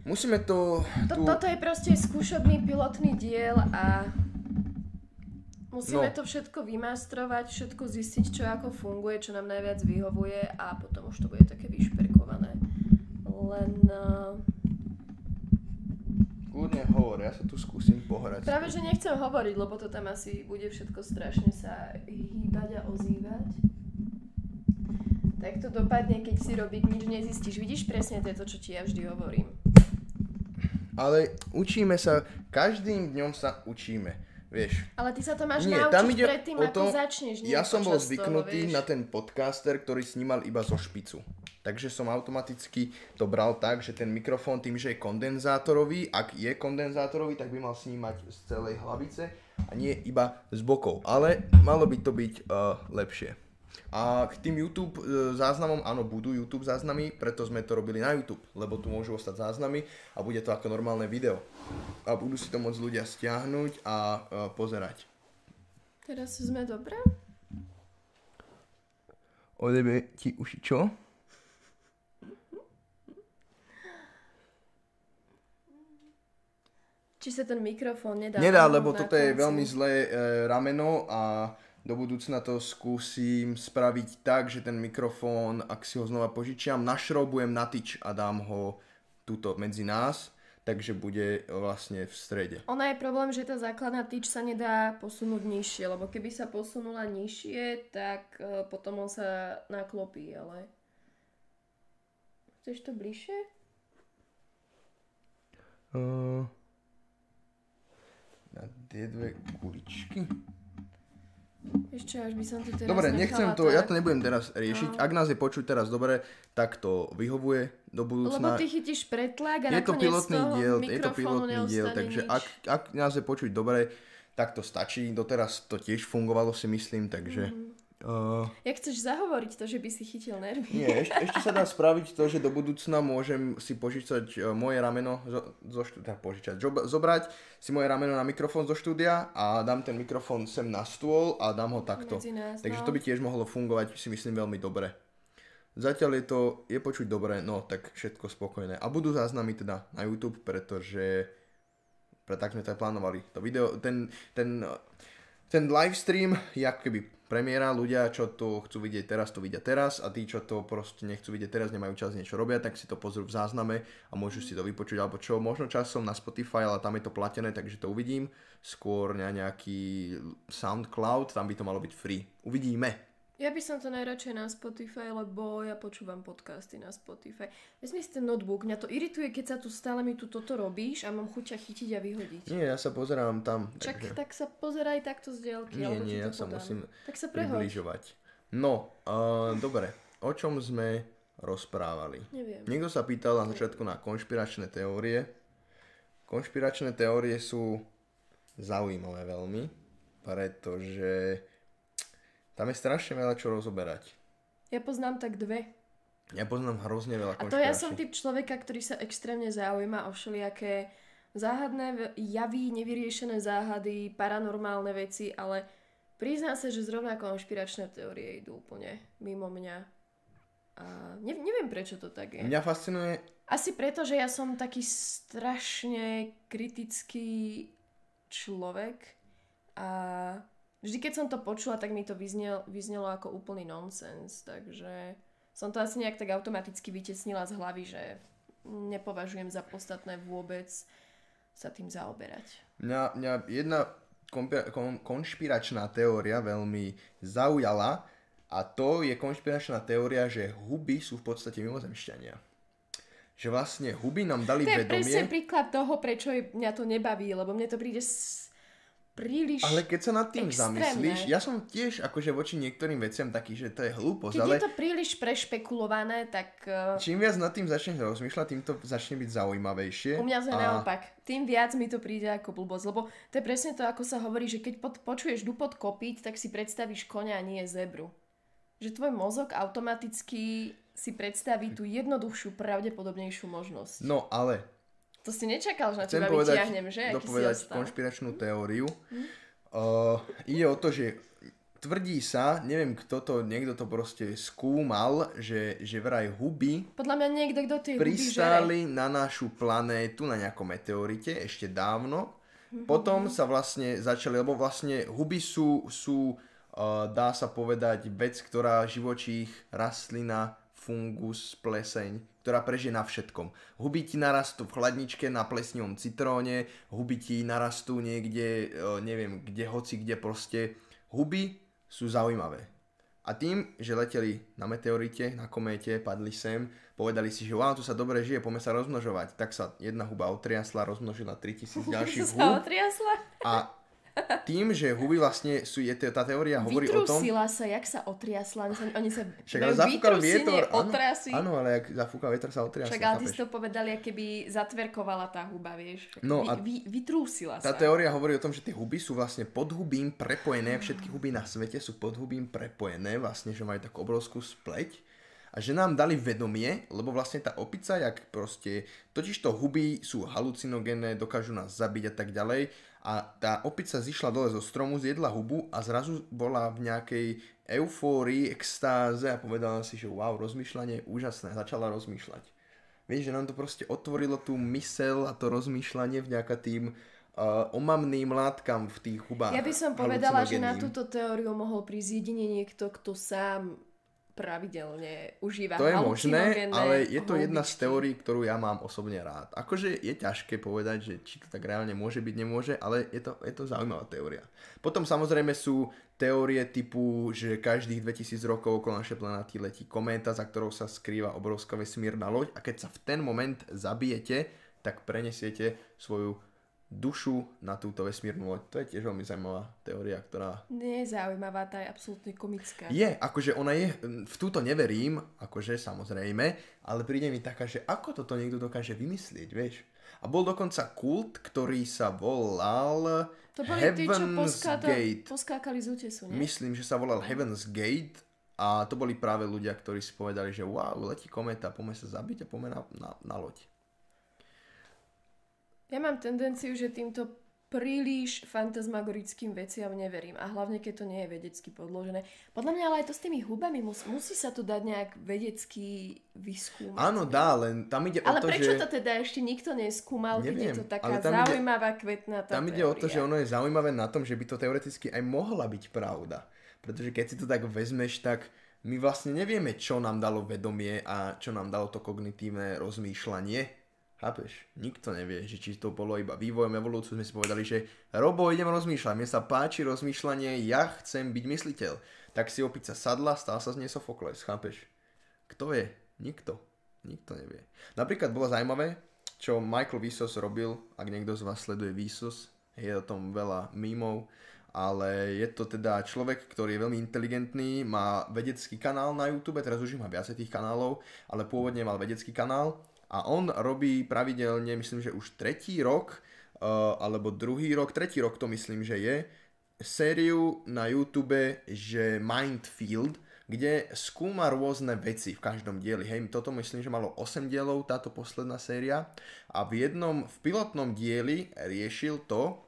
Musíme to... to tu... Toto je proste skúšobný pilotný diel a musíme no. to všetko vymastrovať, všetko zistiť, čo ako funguje, čo nám najviac vyhovuje a potom už to bude také vyšperkované. Len... Uh... Kľudne hovor, ja sa tu skúsim pohrať. Práve, že nechcem hovoriť, lebo to tam asi bude všetko strašne sa hýbať a ozývať. Tak to dopadne, keď si robiť nič nezistíš. Vidíš presne to, čo ti ja vždy hovorím ale učíme sa, každým dňom sa učíme. Vieš. Ale ty sa to máš Nie, naučiť tam ide predtým, o to, ako začneš. Ja som bol zvyknutý toho, na ten podcaster, ktorý snímal iba zo špicu. Takže som automaticky to bral tak, že ten mikrofón tým, že je kondenzátorový, ak je kondenzátorový, tak by mal snímať z celej hlavice a nie iba z bokov. Ale malo by to byť uh, lepšie. A k tým YouTube e, záznamom, áno, budú YouTube záznamy, preto sme to robili na YouTube, lebo tu môžu ostať záznamy a bude to ako normálne video. A budú si to môcť ľudia stiahnuť a uh, pozerať. Teraz sme dobré? Odebe ti uši čo? Či sa ten mikrofón nedá? Nedá, lebo toto konci. je veľmi zlé e, rameno a do budúcna to skúsim spraviť tak, že ten mikrofón, ak si ho znova požičiam, našrobujem na tyč a dám ho tuto medzi nás, takže bude vlastne v strede. Ona je problém, že tá základná tyč sa nedá posunúť nižšie, lebo keby sa posunula nižšie, tak uh, potom on sa naklopí, ale... Chceš to bližšie? Uh, na tie dve kuličky. Ešte až by som to teraz Dobre, nechcem to, tak. ja to nebudem teraz riešiť. No. Ak nás je počuť teraz dobre, tak to vyhovuje do budúcna. Lebo ty chytíš pretlak a je to pilotný diel, je to pilotný diel, takže ak, ak nás je počuť dobre, tak to stačí. Doteraz to tiež fungovalo si myslím, takže... Mm-hmm. Uh, Jak chceš zahovoriť to, že by si chytil nervy? Nie, ešte, ešte sa dá spraviť to, že do budúcna môžem si požičať uh, moje rameno zo, zo štúdia, požičať, zo, zobrať si moje rameno na mikrofón zo štúdia a dám ten mikrofón sem na stôl a dám ho takto. Nás, Takže no. to by tiež mohlo fungovať, si myslím, veľmi dobre. Zatiaľ je to, je počuť dobre, no tak všetko spokojné. A budú záznamy teda na YouTube, pretože pre tak sme to aj plánovali. To video, ten, ten, ten live stream je ako keby premiéra, ľudia, čo to chcú vidieť teraz, to vidia teraz a tí, čo to proste nechcú vidieť teraz, nemajú čas niečo robia, tak si to pozrú v zázname a môžu si to vypočuť alebo čo, možno časom na Spotify, ale tam je to platené, takže to uvidím. Skôr na nejaký SoundCloud, tam by to malo byť free. Uvidíme. Ja by som to najradšej na Spotify, lebo ja počúvam podcasty na Spotify. Vezmi si ten notebook, mňa to irituje, keď sa tu stále mi tu toto robíš a mám chuť chytiť a vyhodiť. Nie, ja sa pozerám tam. Čak, takže... tak sa pozeraj takto z dielky. Nie, nie, ja sa musím tak sa približovať. No, uh, dobre, o čom sme rozprávali? Neviem. Niekto sa pýtal na začiatku na konšpiračné teórie. Konšpiračné teórie sú zaujímavé veľmi, pretože tam je strašne veľa čo rozoberať. Ja poznám tak dve. Ja poznám hrozne veľa A to ja som typ človeka, ktorý sa extrémne zaujíma o všelijaké záhadné javy, nevyriešené záhady, paranormálne veci, ale priznám sa, že zrovna konšpiračné teórie idú úplne mimo mňa. A ne, neviem, prečo to tak je. Mňa fascinuje... Asi preto, že ja som taký strašne kritický človek a vždy, keď som to počula, tak mi to vyznel, vyznelo ako úplný nonsens, takže som to asi nejak tak automaticky vytesnila z hlavy, že nepovažujem za podstatné vôbec sa tým zaoberať. Mňa, mňa jedna konšpiračná teória veľmi zaujala a to je konšpiračná teória, že huby sú v podstate mimozemšťania. Že vlastne huby nám dali to je vedomie... presne príklad toho, prečo mňa to nebaví, lebo mne to príde s príliš Ale keď sa nad tým extrémne. zamyslíš, ja som tiež akože voči niektorým veciam taký, že to je hlúposť, Keď ale je to príliš prešpekulované, tak uh, čím viac nad tým začneš rozmýšľať, tým to začne byť zaujímavejšie. u mňa to je a... naopak. Tým viac mi to príde ako blbosť, lebo to je presne to, ako sa hovorí, že keď pod, počuješ dupot kopít, tak si predstavíš konia a nie zebru. Že tvoj mozog automaticky si predstaví tú jednoduchšiu, pravdepodobnejšiu možnosť. No ale To si nečakal, že na chcem teba povedať, vytiahnem, že? Aký dopovedať konšpiračnú teóriu. Hm? Uh, ide o to, že tvrdí sa, neviem kto to, niekto to proste skúmal, že, že vraj huby Podľa mňa niekto, kto tie huby žere. pristáli na našu planétu na nejakom meteorite ešte dávno. Mhm. Potom sa vlastne začali, lebo vlastne huby sú, sú uh, dá sa povedať, vec, ktorá živočích, rastlina, fungus, pleseň, ktorá prežije na všetkom. Huby ti narastú v chladničke na plesnivom citróne, huby ti narastú niekde, uh, neviem, kde hoci, kde proste. Huby sú zaujímavé. A tým, že leteli na meteorite, na kométe, padli sem, povedali si, že wow, tu sa dobre žije, poďme sa rozmnožovať. Tak sa jedna huba otriasla, rozmnožila 3000 ďalších hub. otriasla. A tým, že huby vlastne sú, je tá teória hovorí o tom... Sa, jak sa otriasla. Oni sa, oni sa Však ale zafúkal vietor. Áno, otrasy. áno, ale ak zafúkal vietor sa otriasla. Však ale ty si to povedali, aké by zatverkovala tá huba, vieš. No a vy, vytrúsila Tá sa. teória hovorí o tom, že tie huby sú vlastne pod hubím prepojené, všetky huby na svete sú pod hubím prepojené, vlastne, že majú takú obrovskú spleť a že nám dali vedomie, lebo vlastne tá opica, jak proste, totižto huby sú halucinogénne, dokážu nás zabiť a tak ďalej a tá opica zišla dole zo stromu, zjedla hubu a zrazu bola v nejakej eufórii, extáze a povedala si, že wow, rozmýšľanie je úžasné, začala rozmýšľať. Vieš, že nám to proste otvorilo tú mysel a to rozmýšľanie vďaka tým uh, omamným látkam v tých hubách. Ja by som povedala, že na túto teóriu mohol prísť jedine niekto, kto sám pravidelne užíva To je možné, ale je to jedna z holubičky. teórií, ktorú ja mám osobne rád. Akože je ťažké povedať, že či to tak reálne môže byť, nemôže, ale je to, je to zaujímavá teória. Potom samozrejme sú teórie typu, že každých 2000 rokov okolo našej planéty letí kométa, za ktorou sa skrýva obrovská vesmírna loď a keď sa v ten moment zabijete, tak prenesiete svoju dušu na túto vesmírnu loď. To je tiež veľmi zaujímavá teória, ktorá Nie je zaujímavá, tá je absolútne komická. je, akože ona je, v túto neverím, akože samozrejme, ale príde mi taká, že ako toto niekto dokáže vymyslieť, vieš. A bol dokonca kult, ktorý sa volal To boli tí, čo Heaven's poskáta, Gate. poskákali z útesu, nie? Myslím, že sa volal Heaven's Gate a to boli práve ľudia, ktorí si povedali, že wow, letí kometa, poďme sa zabiť a poďme na, na, na loď. Ja mám tendenciu, že týmto príliš fantasmagorickým veciam neverím. A hlavne, keď to nie je vedecky podložené. Podľa mňa ale aj to s tými hubami mus, musí sa to dať nejak vedecky vyskúmať. Áno, dá, len tam ide Ale o to, prečo že... to teda ešte nikto neskúmal, keď je to taká ale tam ide- zaujímavá kvetnatá Tam ide o to, teória? že ono je zaujímavé na tom, že by to teoreticky aj mohla byť pravda. Pretože keď si to tak vezmeš, tak my vlastne nevieme, čo nám dalo vedomie a čo nám dalo to kognitívne rozmýšľanie. Chápeš? Nikto nevie, že či to bolo iba vývojom, evolúciou. Sme si povedali, že Robo, idem rozmýšľať, mne sa páči rozmýšľanie, ja chcem byť mysliteľ. Tak si opica sadla, stal sa z nej Sofokles, chápeš? Kto je? Nikto. Nikto nevie. Napríklad bolo zaujímavé, čo Michael Visos robil, ak niekto z vás sleduje Visos, je o tom veľa mímov, ale je to teda človek, ktorý je veľmi inteligentný, má vedecký kanál na YouTube, teraz už má viacej tých kanálov, ale pôvodne mal vedecký kanál a on robí pravidelne, myslím, že už tretí rok, uh, alebo druhý rok, tretí rok to myslím, že je, sériu na YouTube, že Mindfield, kde skúma rôzne veci v každom dieli. Hej, toto myslím, že malo 8 dielov, táto posledná séria. A v jednom, v pilotnom dieli riešil to,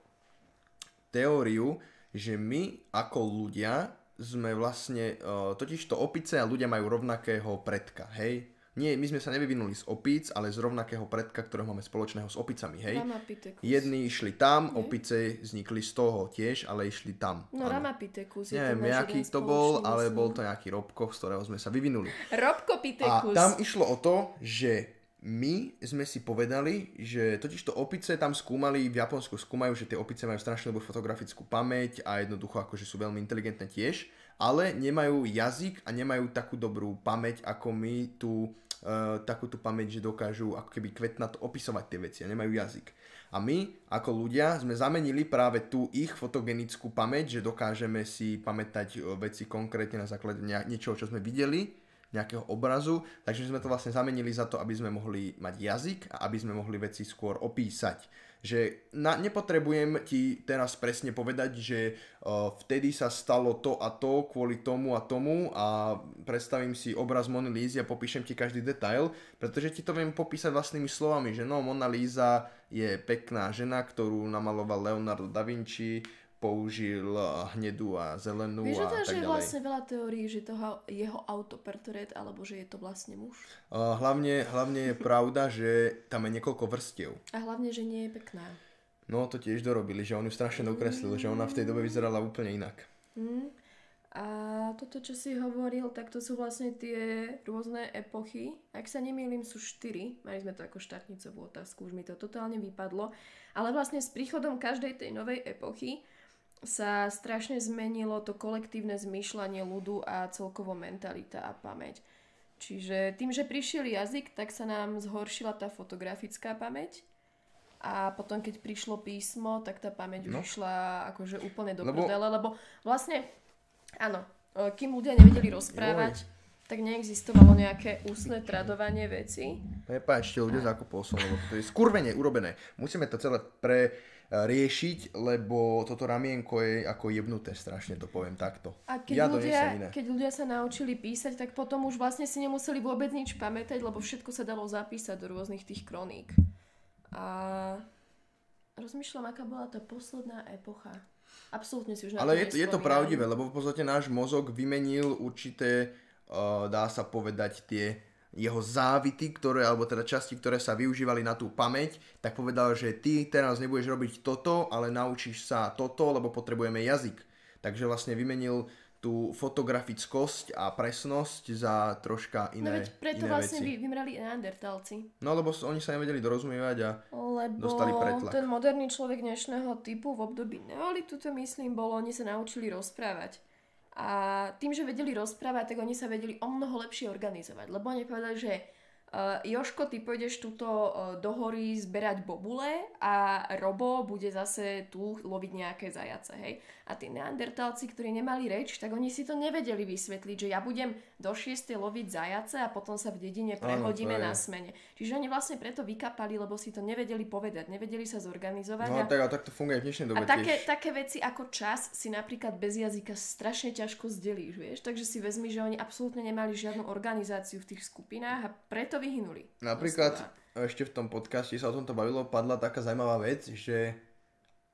teóriu, že my ako ľudia sme vlastne, uh, totiž to opice a ľudia majú rovnakého predka, hej? Nie, my sme sa nevyvinuli z opíc, ale z rovnakého predka, ktorého máme spoločného s opicami, hej? Ramapithecus. Jedni išli tam, opice vznikli z toho tiež, ale išli tam. No Áno. Ramapithecus je Neviem, aký to bol, ale bol to nejaký robko, z ktorého sme sa vyvinuli. A Robkopithecus. tam išlo o to, že my sme si povedali, že totiž to opice tam skúmali, v Japonsku skúmajú, že tie opice majú strašne dobrú fotografickú pamäť a jednoducho akože sú veľmi inteligentné tiež, ale nemajú jazyk a nemajú takú dobrú pamäť, ako my tu, uh, takú tú pamäť, že dokážu ako keby kvetnato opisovať tie veci a nemajú jazyk. A my, ako ľudia, sme zamenili práve tú ich fotogenickú pamäť, že dokážeme si pamätať e, veci konkrétne na základe niečoho, čo sme videli, nejakého obrazu, takže sme to vlastne zamenili za to, aby sme mohli mať jazyk a aby sme mohli veci skôr opísať. Že na, nepotrebujem ti teraz presne povedať, že uh, vtedy sa stalo to a to kvôli tomu a tomu a predstavím si obraz Mona Lízy a popíšem ti každý detail, pretože ti to viem popísať vlastnými slovami, že no Mona Lisa je pekná žena, ktorú namaloval Leonardo da Vinci, použil uh, hnedú a zelenú že a tak že je vlastne veľa teórií, že toho jeho autoportrét, alebo že je to vlastne muž. Uh, hlavne, hlavne je pravda, že tam je niekoľko vrstiev. A hlavne, že nie je pekná. No to tiež dorobili, že on ju strašne dokreslil, že ona v tej dobe vyzerala úplne inak. Hm. A toto, čo si hovoril, tak to sú vlastne tie rôzne epochy. Ak sa nemýlim, sú štyri. Mali sme to ako štátnicovú otázku, už mi to totálne vypadlo. Ale vlastne s príchodom každej tej novej epochy sa strašne zmenilo to kolektívne zmýšľanie ľudu a celkovo mentalita a pamäť. Čiže tým, že prišiel jazyk, tak sa nám zhoršila tá fotografická pamäť. A potom, keď prišlo písmo, tak tá pamäť No. išla akože úplne do Lebo- prdele, lebo vlastne, áno, e, kým ľudia nevedeli rozprávať, tak neexistovalo nejaké ústne tradovanie veci. Prepáčte, ľudia zakopol som, lebo to je skurvene urobené. Musíme to celé pre riešiť, lebo toto ramienko je ako jebnuté, strašne to poviem takto. A keď, ja ľudia, iné. keď ľudia sa naučili písať, tak potom už vlastne si nemuseli vôbec nič pamätať, lebo všetko sa dalo zapísať do rôznych tých kroník. A rozmýšľam, aká bola tá posledná epocha. Absolútne si už na Ale je, to- je to pravdivé, lebo v podstate náš mozog vymenil určité, uh, dá sa povedať, tie jeho závity, ktoré, alebo teda časti, ktoré sa využívali na tú pamäť, tak povedal, že ty teraz nebudeš robiť toto, ale naučíš sa toto, lebo potrebujeme jazyk. Takže vlastne vymenil tú fotografickosť a presnosť za troška No iné, veď preto iné vlastne veci. vy, vymrali neandertálci. No lebo oni sa nevedeli dorozumievať a Lebo Dostali pretlak. ten moderný človek dnešného typu v období neolitu to myslím bolo, oni sa naučili rozprávať. A tým, že vedeli rozprávať, tak oni sa vedeli o mnoho lepšie organizovať. Lebo oni povedali, že uh, Joško, ty pôjdeš tuto uh, do hory zberať bobule a Robo bude zase tu loviť nejaké zajace, hej. A tí neandertálci, ktorí nemali reč, tak oni si to nevedeli vysvetliť, že ja budem do 6. loviť zajace a potom sa v dedine prehodíme na smene. Čiže oni vlastne preto vykapali, lebo si to nevedeli povedať, nevedeli sa zorganizovať. no a, tak a tak to funguje v dnešnej a dobe také, tiež. také veci ako čas si napríklad bez jazyka strašne ťažko zdelíš, vieš? Takže si vezmi, že oni absolútne nemali žiadnu organizáciu v tých skupinách a preto vyhynuli. Napríklad Doslova. ešte v tom podcaste sa o tomto bavilo, padla taká zaujímavá vec, že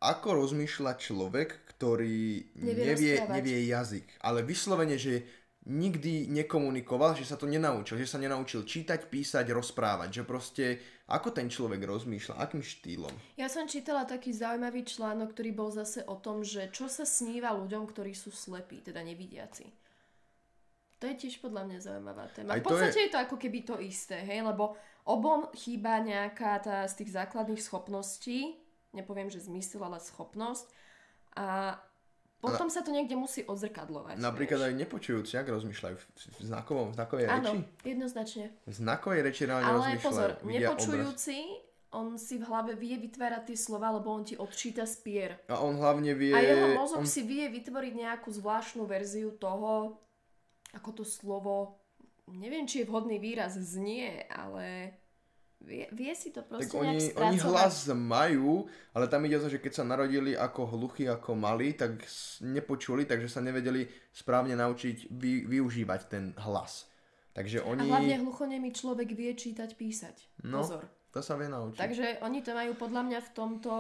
ako rozmýšľa človek, ktorý Nevie nevie, rozprávať. nevie jazyk, ale vyslovene, že nikdy nekomunikoval, že sa to nenaučil, že sa nenaučil čítať, písať, rozprávať, že proste ako ten človek rozmýšľa, akým štýlom. Ja som čítala taký zaujímavý článok, ktorý bol zase o tom, že čo sa sníva ľuďom, ktorí sú slepí, teda nevidiaci. To je tiež podľa mňa zaujímavá téma. Aj v podstate je... je to ako keby to isté, hej, lebo obom chýba nejaká tá z tých základných schopností, nepoviem, že zmysel, ale schopnosť a potom sa to niekde musí odzrkadlovať. Napríklad vieš. aj nepočujúci, ak rozmýšľajú v znakovom, v znakovej Áno, reči. jednoznačne. V znakovej reči reálne Ale rozmýšľajú. pozor, vidia obraz. nepočujúci, on si v hlave vie vytvárať tie slova, lebo on ti odčíta spier. A on hlavne vie... A jeho mozog on... si vie vytvoriť nejakú zvláštnu verziu toho, ako to slovo, neviem, či je vhodný výraz, znie, ale vie, vie si to proste Tak oni, oni hlas majú, ale tam ide o to, že keď sa narodili ako hluchí, ako malí, tak nepočuli, takže sa nevedeli správne naučiť vy, využívať ten hlas. Takže A oni... hlavne hluchonemý človek vie čítať, písať. No, Pozor. To sa vie naučiť. Takže oni to majú podľa mňa v tomto,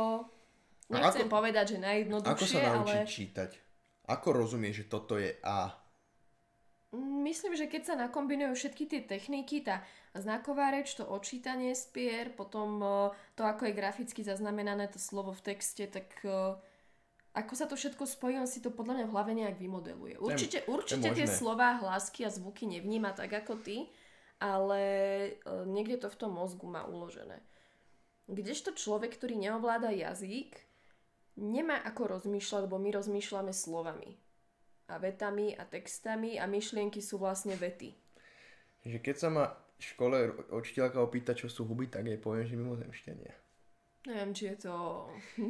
A nechcem ako- povedať, že Ako najjednoduchšie, sa naučiť ale čítať? Ako rozumieš, že toto je A? Myslím, že keď sa nakombinujú všetky tie techniky, tá znaková reč, to očítanie spier, potom e, to, ako je graficky zaznamenané to slovo v texte, tak e, ako sa to všetko spojí, on si to podľa mňa v hlave nejak vymodeluje. Určite, určite tie slova, hlásky a zvuky nevníma tak ako ty, ale e, niekde to v tom mozgu má uložené. Kdežto človek, ktorý neovláda jazyk, nemá ako rozmýšľať, lebo my rozmýšľame slovami a vetami a textami a myšlienky sú vlastne vety. Že keď sa ma v škole učiteľka opýta, čo sú huby, tak jej poviem, že mimozemšťania. Neviem, či je to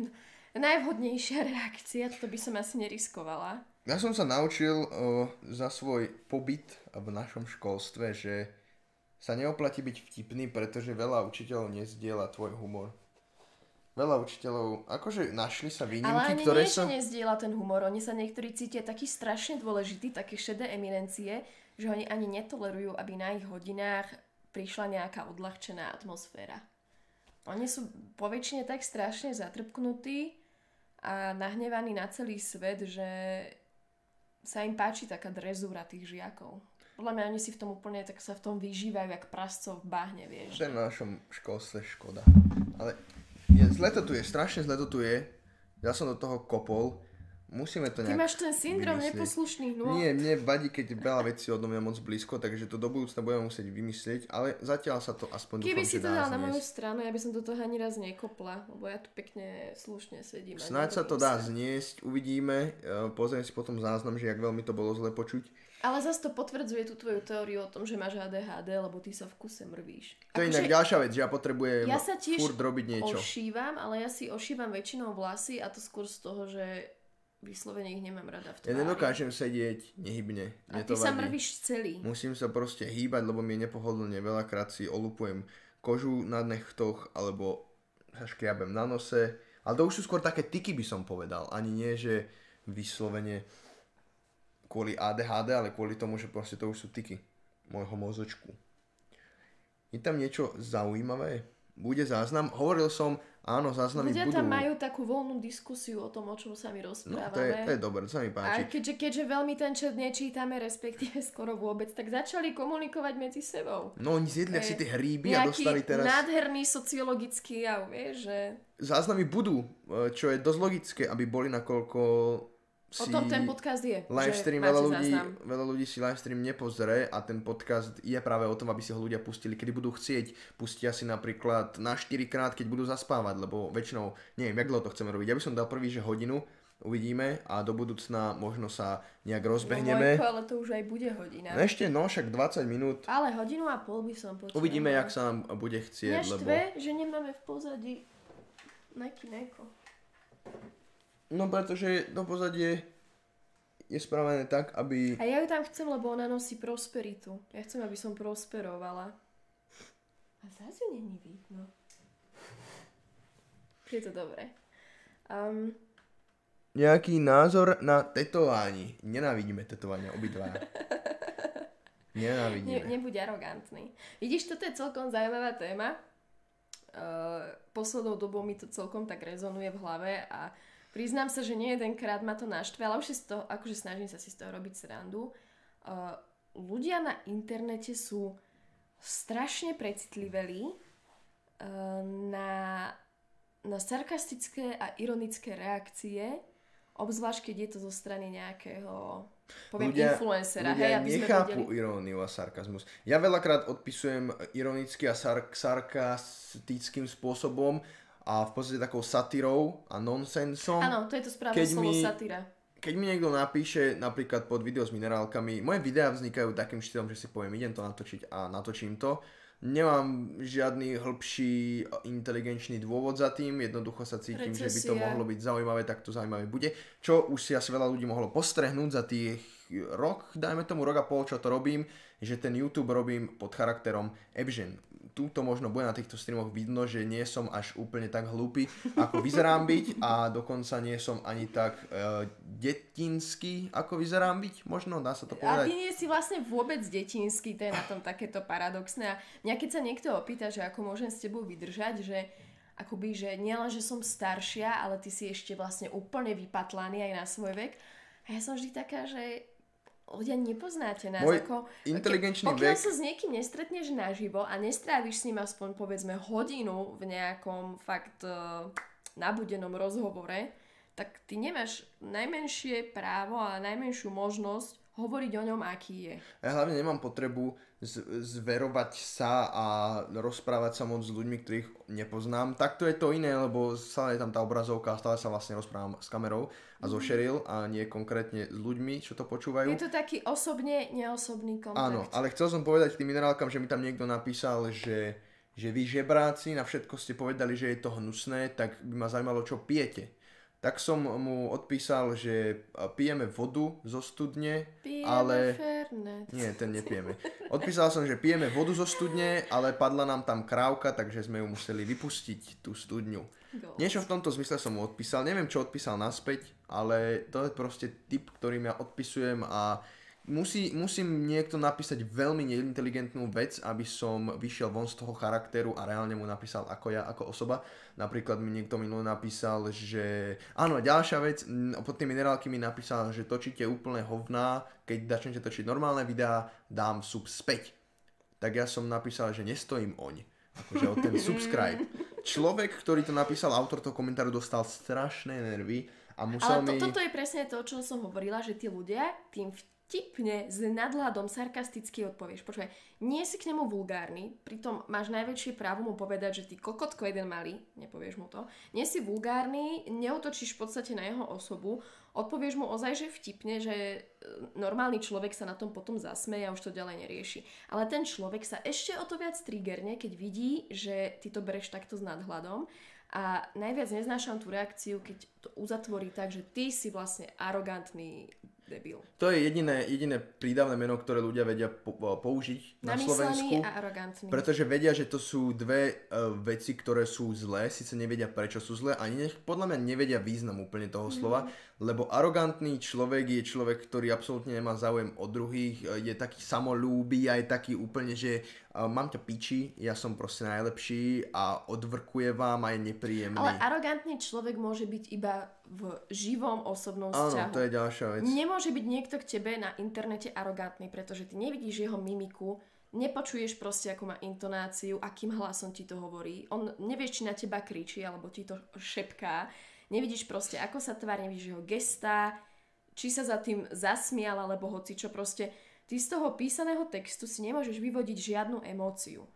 najvhodnejšia reakcia, to by som asi neriskovala. Ja som sa naučil o, za svoj pobyt v našom školstve, že sa neoplatí byť vtipný, pretože veľa učiteľov nezdiela tvoj humor veľa učiteľov, akože našli sa výnimky, Ale ani ktoré nie, sa... Ale nezdieľa ten humor, oni sa niektorí cítia taký strašne dôležitý, také šedé eminencie, že oni ani netolerujú, aby na ich hodinách prišla nejaká odľahčená atmosféra. Oni sú poväčšine tak strašne zatrpknutí a nahnevaní na celý svet, že sa im páči taká drezúra tých žiakov. Podľa mňa oni si v tom úplne tak sa v tom vyžívajú, jak prascov v bahne, vieš. To je v našom školstve škoda. Ale je, zle to tu je, strašne zle to tu je. Ja som do toho kopol. Musíme to nejak Ty máš ten syndrom vymyslieť. neposlušných nôh. Nie, mne vadí, keď veľa vecí odo mňa moc blízko, takže to do budúcna budeme musieť vymyslieť, ale zatiaľ sa to aspoň Keby dúfam, si to dal na moju stranu, ja by som do toho ani raz nekopla, lebo ja tu pekne slušne sedím. Snáď sa to dá zniesť, uvidíme, e, pozriem si potom záznam, že jak veľmi to bolo zle počuť. Ale zase to potvrdzuje tú tvoju teóriu o tom, že máš ADHD, lebo ty sa v kuse mrvíš. To je inak že... ďalšia vec, že ja potrebujem ja sa tiež furt robiť niečo. ošívam, ale ja si ošívam väčšinou vlasy a to skôr z toho, že vyslovene ich nemám rada v tvári. Ja nedokážem sedieť nehybne. A ty sa mrvíš celý. Musím sa proste hýbať, lebo mi je nepohodlne. Veľakrát si olupujem kožu na nechtoch, alebo sa škriabem na nose. Ale to už sú skôr také tyky, by som povedal. Ani nie, že vyslovene kvôli ADHD, ale kvôli tomu, že proste to už sú tyky môjho mozočku. Je tam niečo zaujímavé? Bude záznam? Hovoril som, áno, záznamy Ľudia budú. tam majú takú voľnú diskusiu o tom, o čom sa my rozprávame. No, to je, to je dobré, to sa mi páči. A keďže, keďže veľmi ten čet nečítame, respektíve skoro vôbec, tak začali komunikovať medzi sebou. No, oni zjedli si tie hríby a dostali teraz... nádherný sociologický jav, vieš, že... Záznamy budú, e, čo je dosť logické, aby boli nakoľko si... O tom ten podcast je. Livestream, veľa ľudí, veľa ľudí si livestream nepozrie a ten podcast je práve o tom, aby si ho ľudia pustili, kedy budú chcieť. Pustia si napríklad na 4 krát, keď budú zaspávať, lebo väčšinou, neviem, jak dlho to chceme robiť. Ja by som dal prvý, že hodinu, uvidíme a do budúcna možno sa nejak rozbehneme. No, ale to už aj bude hodina. No ešte, no, však 20 minút. Ale hodinu a pol by som počula. Uvidíme, jak sa nám bude chcieť. Mňa lebo... že nemáme v pozadí nejaký neko. No pretože to pozadie je spravené tak, aby... A ja ju tam chcem, lebo ona nosí prosperitu. Ja chcem, aby som prosperovala. A zase není vidno. Je to dobré. Um, Nejaký názor na tetování. Nenávidíme tetovania obidva. Nenávidíme. Ne, nebuď arogantný. Vidíš, toto je celkom zaujímavá téma. Uh, poslednou dobou mi to celkom tak rezonuje v hlave a Priznám sa, že nie jedenkrát ma to naštve, ale už si z toho, akože snažím sa si z toho robiť srandu. Uh, ľudia na internete sú strašne precitliveli uh, na, na sarkastické a ironické reakcie, obzvlášť keď je to zo strany nejakého poviem ľudia, influencera. Ľudia hej, aby nechápu vedeli... iróniu a sarkazmus. Ja veľakrát odpisujem ironicky a sark- sarkastickým spôsobom a v podstate takou satírou a nonsensom. Áno, to je to správne slovo mi, satíra. Keď mi niekto napíše napríklad pod video s minerálkami, moje videá vznikajú takým štýlom, že si poviem, idem to natočiť a natočím to. Nemám žiadny hĺbší inteligenčný dôvod za tým, jednoducho sa cítim, Recesia. že by to mohlo byť zaujímavé, tak to zaujímavé bude. Čo už si asi veľa ľudí mohlo postrehnúť za tých rok, dajme tomu rok a pol, čo to robím, že ten YouTube robím pod charakterom Ebžen túto možno bude na týchto streamoch vidno, že nie som až úplne tak hlúpy, ako vyzerám byť a dokonca nie som ani tak uh, detinský, ako vyzerám byť, možno dá sa to povedať. A ty nie si vlastne vôbec detinský, to je na tom takéto paradoxné. A mňa keď sa niekto opýta, že ako môžem s tebou vydržať, že akoby, že nielen, že som staršia, ale ty si ešte vlastne úplne vypatlaný aj na svoj vek, A ja som vždy taká, že ľudia nepoznáte nás. Môj ako, inteligenčný pokiaľ vek- sa s niekým nestretneš naživo a nestráviš s ním aspoň povedzme hodinu v nejakom fakt uh, nabudenom rozhovore, tak ty nemáš najmenšie právo a najmenšiu možnosť hovoriť o ňom, aký je. Ja hlavne nemám potrebu z- zverovať sa a rozprávať sa moc s ľuďmi, ktorých nepoznám. Takto je to iné, lebo stále je tam tá obrazovka a stále sa vlastne rozprávam s kamerou a zo Sheryl a nie konkrétne s ľuďmi, čo to počúvajú. Je to taký osobne neosobný kontakt. Áno, ale chcel som povedať tým minerálkam, že mi tam niekto napísal, že, že vy žebráci na všetko ste povedali, že je to hnusné, tak by ma zaujímalo, čo pijete. Tak som mu odpísal, že pijeme vodu zo studne, Pijeme ale... Fernet. Nie, ten nepijeme. Odpísal som, že pijeme vodu zo studne, ale padla nám tam krávka, takže sme ju museli vypustiť, tú studňu. Go. Niečo v tomto zmysle som mu odpísal. Neviem, čo odpísal naspäť, ale to je proste typ, ktorým ja odpisujem a musí, musím niekto napísať veľmi neinteligentnú vec, aby som vyšiel von z toho charakteru a reálne mu napísal ako ja, ako osoba. Napríklad mi niekto minulý napísal, že... Áno, ďalšia vec, pod tým minerálky mi napísal, že točíte úplne hovná, keď začnete točiť normálne videá, dám sub späť. Tak ja som napísal, že nestojím oň. Akože o ten subscribe. Človek, ktorý to napísal, autor toho komentáru, dostal strašné nervy a musel Ale to, mi... toto je presne to, o čom som hovorila, že tí ľudia tým vtipne s nadhľadom sarkasticky odpovieš. Počúvaj, nie si k nemu vulgárny, pritom máš najväčšie právo mu povedať, že ty kokotko jeden malý, nepovieš mu to, nie si vulgárny, neutočíš v podstate na jeho osobu, odpovieš mu ozaj, že vtipne, že e, normálny človek sa na tom potom zasmeje a už to ďalej nerieši. Ale ten človek sa ešte o to viac triggerne, keď vidí, že ty to bereš takto s nadhľadom a najviac neznášam tú reakciu, keď to uzatvorí tak, že ty si vlastne arogantný debil. To je jediné, jediné prídavné meno, ktoré ľudia vedia po, použiť na Slovensku. A arogantný. Pretože vedia, že to sú dve uh, veci, ktoré sú zlé, síce nevedia prečo sú zlé, ani nech, podľa mňa nevedia význam úplne toho slova, lebo arogantný človek je človek, ktorý absolútne nemá záujem o druhých, eh, je taký samolúbý a je taký úplne, že uh, mám ťa piči, ja som proste najlepší a odvrkuje vám a je nepríjemný. Ale arogantný človek môže byť iba v živom osobnom Áno, vzťahu. to je ďalšia vec. Nemôže byť niekto k tebe na internete arogantný, pretože ty nevidíš jeho mimiku, nepočuješ proste, ako má intonáciu, akým hlasom ti to hovorí. On nevieš, či na teba kričí, alebo ti to šepká. Nevidíš proste, ako sa tvár, nevidíš jeho gesta, či sa za tým zasmial, alebo hoci čo proste. Ty z toho písaného textu si nemôžeš vyvodiť žiadnu emóciu.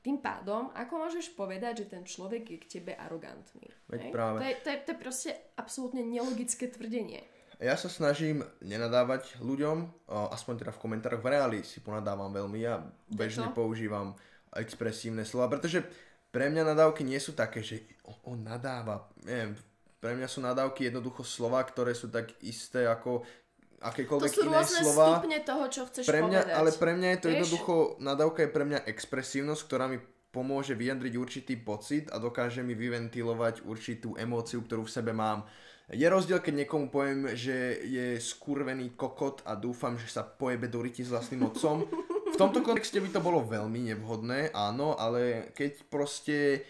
Tým pádom, ako môžeš povedať, že ten človek je k tebe arogantný? Veď práve. To, je, to, je, to je proste absolútne nelogické tvrdenie. Ja sa snažím nenadávať ľuďom, aspoň teda v komentároch. V reáli si ponadávam veľmi, ja bežne to? používam expresívne slova, pretože pre mňa nadávky nie sú také, že on, on nadáva, neviem, pre mňa sú nadávky jednoducho slova, ktoré sú tak isté ako To akékoľvek sú iné rôzne slova. stupne toho, čo chceš Pre mňa, povedať. ale pre mňa je to Vieš? jednoducho, nadávka je pre mňa expresívnosť, ktorá mi pomôže vyjadriť určitý pocit a dokáže mi vyventilovať určitú emóciu, ktorú v sebe mám. Je rozdiel, keď niekomu poviem, že je skurvený kokot a dúfam, že sa pojebe do ryti s vlastným otcom. V tomto kontexte by to bolo veľmi nevhodné, áno, ale keď proste e,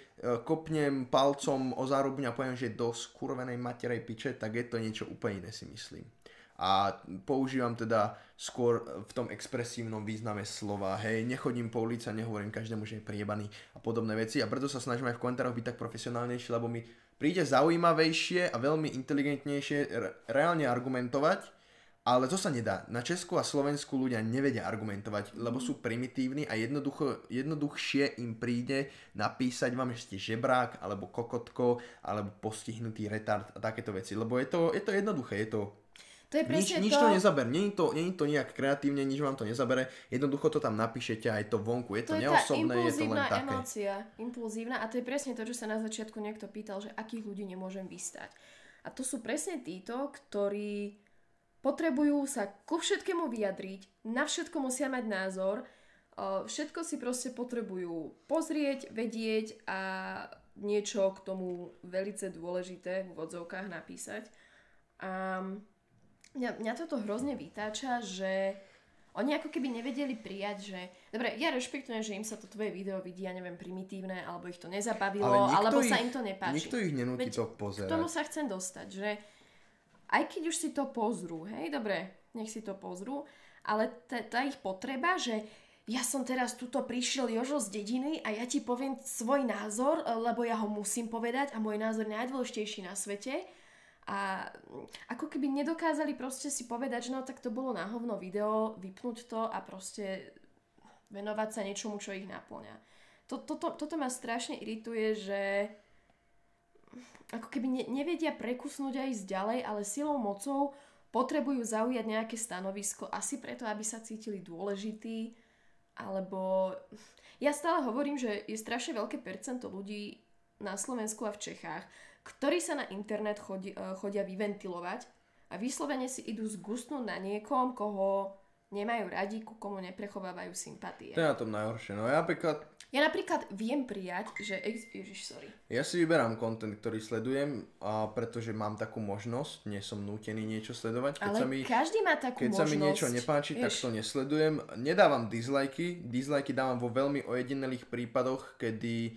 kopnem palcom o zárubňu a poviem, že do skurvenej materej piče, tak je to niečo úplne iné si myslím a používam teda skôr v tom expresívnom význame slova. Hej, nechodím po ulici a nehovorím každému, že je priebaný a podobné veci a preto sa snažím aj v komentároch byť tak profesionálnejší, lebo mi príde zaujímavejšie a veľmi inteligentnejšie re- reálne argumentovať, ale to sa nedá. Na Česku a Slovensku ľudia nevedia argumentovať, lebo sú primitívni a jednoducho, jednoduchšie im príde napísať vám, že ste žebrák, alebo kokotko, alebo postihnutý retard a takéto veci. Lebo je to, je to jednoduché, je to To je nič, nič to, to nezaber, je to, je to nejak kreatívne, nič vám to nezabere, jednoducho to tam napíšete a je to vonku, je to, to je neosobné, je to len impulzívna také. emócia. Impulzívna a to je presne to, čo sa na začiatku niekto pýtal, že akých ľudí nemôžem vystať. A to sú presne títo, ktorí potrebujú sa ku všetkému vyjadriť, na všetko musia mať názor, o, všetko si proste potrebujú pozrieť, vedieť a niečo k tomu velice dôležité v vodzovkách napísať. A mňa, mňa toto hrozne vytáča, že oni ako keby nevedeli prijať, že... Dobre, ja rešpektujem, že im sa to tvoje video vidí, ja neviem, primitívne, alebo ich to nezabavilo, Ale alebo ich, sa im to nepáči. Nikto ich nenúti Veď to K pozerať. tomu sa chcem dostať, že aj keď už si to pozrú, hej, dobre, nech si to pozrú, ale tá, ich potreba, že ja som teraz tuto prišiel Jožo z dediny a ja ti poviem svoj názor, lebo ja ho musím povedať a môj názor je najdôležitejší na svete. A ako keby nedokázali proste si povedať, že no tak to bolo na hovno video, vypnúť to a proste venovať sa niečomu, čo ich naplňa. Toto, to, toto ma strašne irituje, že ako keby ne, nevedia prekusnúť a ísť ďalej, ale silou mocou potrebujú zaujať nejaké stanovisko asi preto, aby sa cítili dôležití, alebo ja stále hovorím, že je strašne veľké percento ľudí na Slovensku a v Čechách, ktorí sa na internet chodí, eh, chodia vyventilovať a vyslovene si idú zgustnúť na niekom, koho nemajú radi, ku komu neprechovávajú sympatie. To je na tom najhoršie. No ja napríklad... Ja napríklad viem prijať, že... Ježiš, sorry. Ja si vyberám kontent, ktorý sledujem, a pretože mám takú možnosť, nie som nútený niečo sledovať. Keď Ale sa mi, každý má takú keď možnosť. Keď sa mi niečo nepáči, Vieš. tak to nesledujem. Nedávam dislajky. Dislajky dávam vo veľmi ojedinelých prípadoch, kedy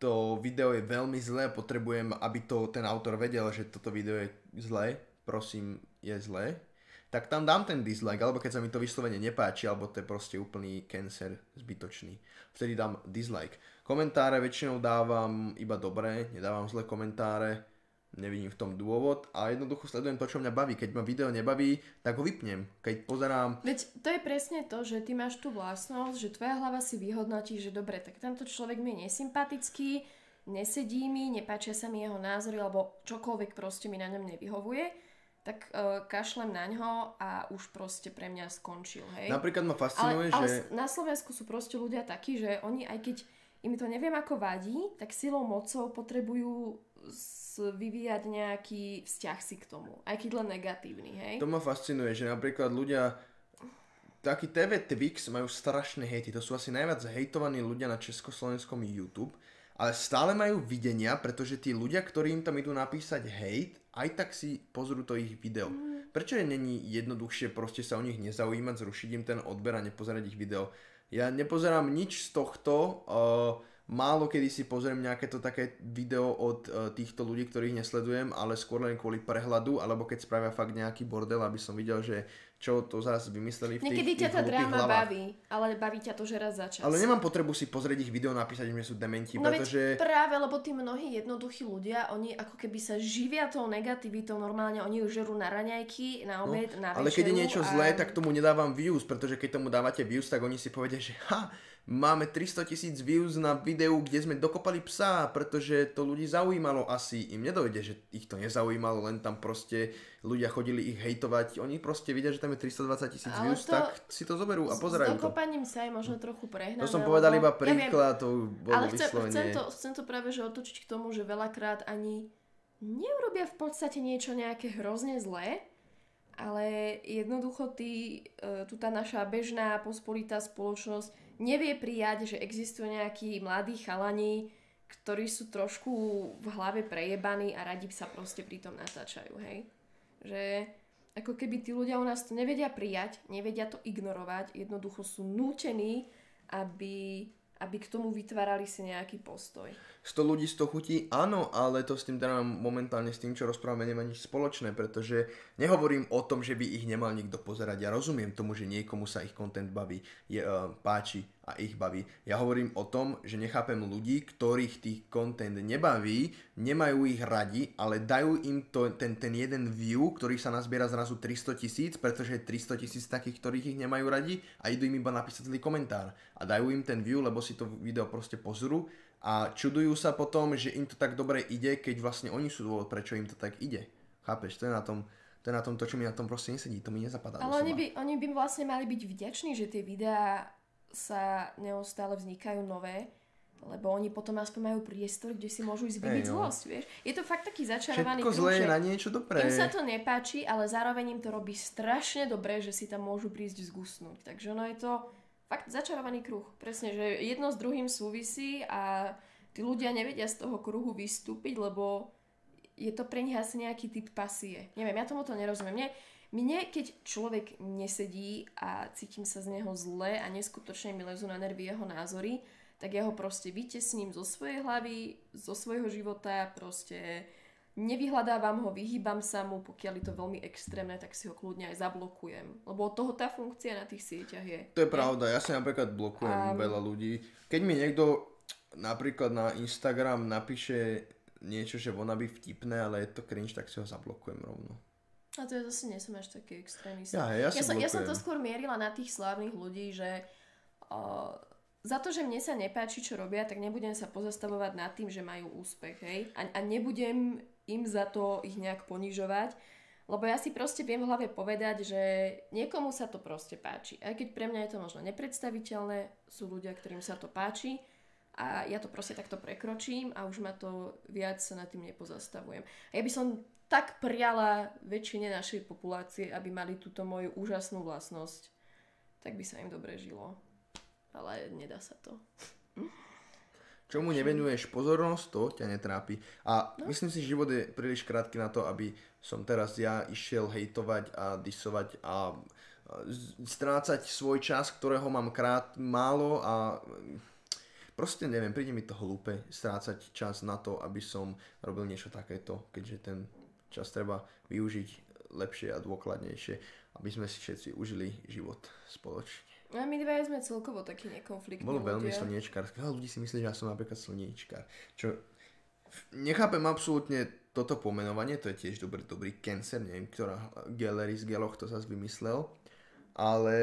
to video je veľmi zlé a potrebujem, aby to ten autor vedel, že toto video je zlé. Prosím, je zlé tak tam dám ten dislike, alebo keď sa mi to vyslovene nepáči, alebo to je proste úplný cancer zbytočný. Vtedy dám dislike. Komentáre väčšinou dávam iba dobré, nedávam zlé komentáre, nevidím v tom dôvod a jednoducho sledujem to, čo mňa baví. Keď ma video nebaví, tak ho vypnem. Keď pozerám... Veď to je presne to, že ty máš tú vlastnosť, že tvoja hlava si vyhodnotí, že dobre, tak tento človek mi je nesympatický, nesedí mi, nepáčia sa mi jeho názory, alebo čokoľvek proste mi na ňom nevyhovuje tak uh, kašlem na ňo a už proste pre mňa skončil, hej. Napríklad ma fascinuje, ale, že... Ale na Slovensku sú proste ľudia takí, že oni aj keď im to neviem ako vadí, tak silou mocou potrebujú vyvíjať nejaký vzťah si k tomu. Aj keď len negatívny, hej. To ma fascinuje, že napríklad ľudia taký TV Twix majú strašné hejty. To sú asi najviac hejtovaní ľudia na československom YouTube ale stále majú videnia, pretože tí ľudia, ktorí im tam idú napísať hate, aj tak si pozrú to ich video. Mm. Prečo je není jednoduchšie proste sa o nich nezaujímať, zrušiť im ten odber a nepozerať ich video? Ja nepozerám nič z tohto, uh, málo kedy si pozriem nejaké to také video od uh, týchto ľudí, ktorých nesledujem, ale skôr len kvôli prehľadu, alebo keď spravia fakt nejaký bordel, aby som videl, že čo to zase vymysleli v tých Niekedy ťa tá dráma hlavách. baví, ale baví ťa to, že raz za čas. Ale nemám potrebu si pozrieť ich video napísať, že sú dementi, no pretože... práve, lebo tí mnohí jednoduchí ľudia, oni ako keby sa živia tou negativitou normálne, oni už žerú na raňajky, na no, obed, no, na večeru. Ale keď je niečo a... zlé, tak tomu nedávam views, pretože keď tomu dávate views, tak oni si povedia, že ha, máme 300 tisíc views na videu, kde sme dokopali psa, pretože to ľudí zaujímalo asi. Im nedojde, že ich to nezaujímalo, len tam proste ľudia chodili ich hejtovať. Oni proste vidia, že tam je 320 tisíc views, to, tak si to zoberú a pozerajú to. S dokopaním sa je možno trochu prehnané. To som povedal iba príklad, ja to bolo Ale chcem, chcem, to, chcem to práve že otočiť k tomu, že veľakrát ani neurobia v podstate niečo nejaké hrozne zlé, ale jednoducho ty, e, tu tá naša bežná pospolitá spoločnosť nevie prijať, že existujú nejakí mladí chalani, ktorí sú trošku v hlave prejebaní a radi sa proste pri tom natáčajú, hej. Že ako keby tí ľudia u nás to nevedia prijať, nevedia to ignorovať, jednoducho sú nútení, aby aby k tomu vytvárali si nejaký postoj. 100 ľudí, 100 chutí, áno, ale to s tým teda momentálne s tým, čo rozprávame, nemá nič spoločné, pretože nehovorím o tom, že by ich nemal nikto pozerať. Ja rozumiem tomu, že niekomu sa ich content baví, je, uh, páči a ich baví. Ja hovorím o tom, že nechápem ľudí, ktorých tých content nebaví, nemajú ich radi, ale dajú im to, ten, ten jeden view, ktorý sa nazbiera zrazu 300 tisíc, pretože je 300 tisíc takých, ktorých ich nemajú radi a idú im iba napísať celý komentár. A dajú im ten view, lebo si to video proste pozrú a čudujú sa potom, že im to tak dobre ide, keď vlastne oni sú dôvod, prečo im to tak ide. Chápeš? To je na tom, to je na tom to, čo mi na tom proste nesedí, to mi nezapadá. Ale oni by, oni by vlastne mali byť vďační, že tie videá sa neustále vznikajú nové, lebo oni potom aspoň majú priestor, kde si môžu ísť vybiť no. zlosť, vieš. Je to fakt taký začarovaný Všetko zlé na niečo dobré. Im sa to nepáči, ale zároveň im to robí strašne dobre, že si tam môžu prísť zgusnúť. Takže ono je to fakt začarovaný kruh. Presne, že jedno s druhým súvisí a tí ľudia nevedia z toho kruhu vystúpiť, lebo je to pre nich asi nejaký typ pasie. Neviem, ja tomu to nerozumiem. Mne, mne, keď človek nesedí a cítim sa z neho zle a neskutočne mi lezú na nervy jeho názory, tak ja ho proste vytesním zo svojej hlavy, zo svojho života, proste nevyhľadávam ho, vyhýbam sa mu, pokiaľ je to veľmi extrémne, tak si ho kľudne aj zablokujem. Lebo od toho tá funkcia na tých sieťach je. To je pravda, ja si napríklad blokujem A- veľa ľudí. Keď mi niekto napríklad na Instagram napíše niečo, že ona by vtipné, ale je to cringe, tak si ho zablokujem rovno. A to ja zase nie som až taký extrémista. Ja, ja, ja, som, ja som to skôr mierila na tých slávnych ľudí, že uh, za to, že mne sa nepáči, čo robia, tak nebudem sa pozastavovať nad tým, že majú úspech, hej? A, a nebudem im za to ich nejak ponižovať, lebo ja si proste viem v hlave povedať, že niekomu sa to proste páči. Aj keď pre mňa je to možno nepredstaviteľné, sú ľudia, ktorým sa to páči a ja to proste takto prekročím a už ma to viac sa nad tým nepozastavujem. A ja by som tak priala väčšine našej populácie, aby mali túto moju úžasnú vlastnosť, tak by sa im dobre žilo. Ale nedá sa to. Čomu nevenuješ pozornosť, to ťa netrápi. A no. myslím si, že život je príliš krátky na to, aby som teraz ja išiel hejtovať a disovať a strácať svoj čas, ktorého mám krát málo a proste neviem, príde mi to hlúpe strácať čas na to, aby som robil niečo takéto, keďže ten čas treba využiť lepšie a dôkladnejšie, aby sme si všetci užili život spoločne. A my dvaja sme celkovo takí nekonfliktní Bolo veľmi ľudia. slniečkárske. Veľa ľudí si myslí, že ja som napríklad slniečkár. Čo nechápem absolútne toto pomenovanie, to je tiež dobrý, dobrý cancer, neviem, ktorá Gellery z Geloch to zase vymyslel. Ale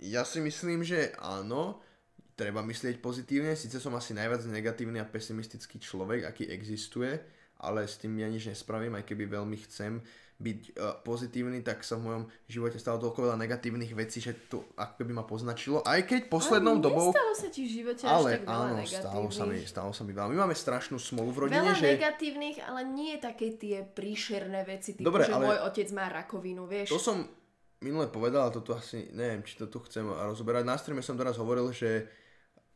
ja si myslím, že áno, treba myslieť pozitívne, síce som asi najviac negatívny a pesimistický človek, aký existuje, ale s tým ja nič nespravím, aj keby veľmi chcem byť uh, pozitívny, tak sa v mojom živote stalo toľko veľa negatívnych vecí, že to ako keby ma poznačilo. Aj keď poslednou Ale dobou... Nestalo sa ti v živote až Ale tak veľa áno, stalo sa mi, stalo sa mi veľa. My máme strašnú smolu v rodine, Veľa že... negatívnych, ale nie také tie príšerné veci, typu, Dobre, že ale- môj otec má rakovinu, vieš. To som minule povedal, a toto asi, neviem, či to tu chcem rozoberať. Na streame som teraz hovoril, že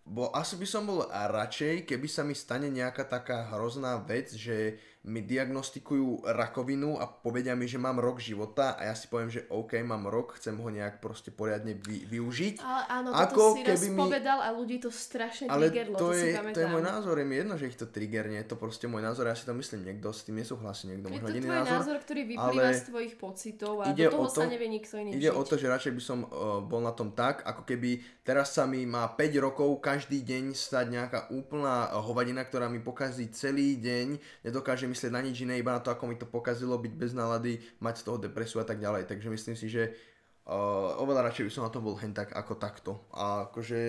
bo asi by som bol radšej, keby sa mi stane nejaká taká hrozná vec, že mi diagnostikujú rakovinu a povedia mi, že mám rok života a ja si poviem, že OK, mám rok, chcem ho nejak proste poriadne vy, využiť. Ale áno, Ako si raz keby mi- povedal a ľudí to strašne Ale triggerlo, to, to, je, pamätám. to je môj názor, je mi jedno, že ich to triggerne, je to proste môj názor, ja si to myslím, niekto s tým nesúhlasí, niekto Je možno to iný tvoj názor. názor, ktorý vyplýva z tvojich pocitov a ide do toho o to- sa nevie nikto iný Ide žiť. o to, že radšej by som uh, bol na tom tak, ako keby teraz sa mi má 5 rokov každý deň stať nejaká úplná hovadina, ktorá mi pokazí celý deň, nedokáže myslieť na nič iné, iba na to, ako mi to pokazilo, byť bez nálady, mať z toho depresiu a tak ďalej. Takže myslím si, že uh, oveľa radšej by som na tom bol hen tak ako takto. A akože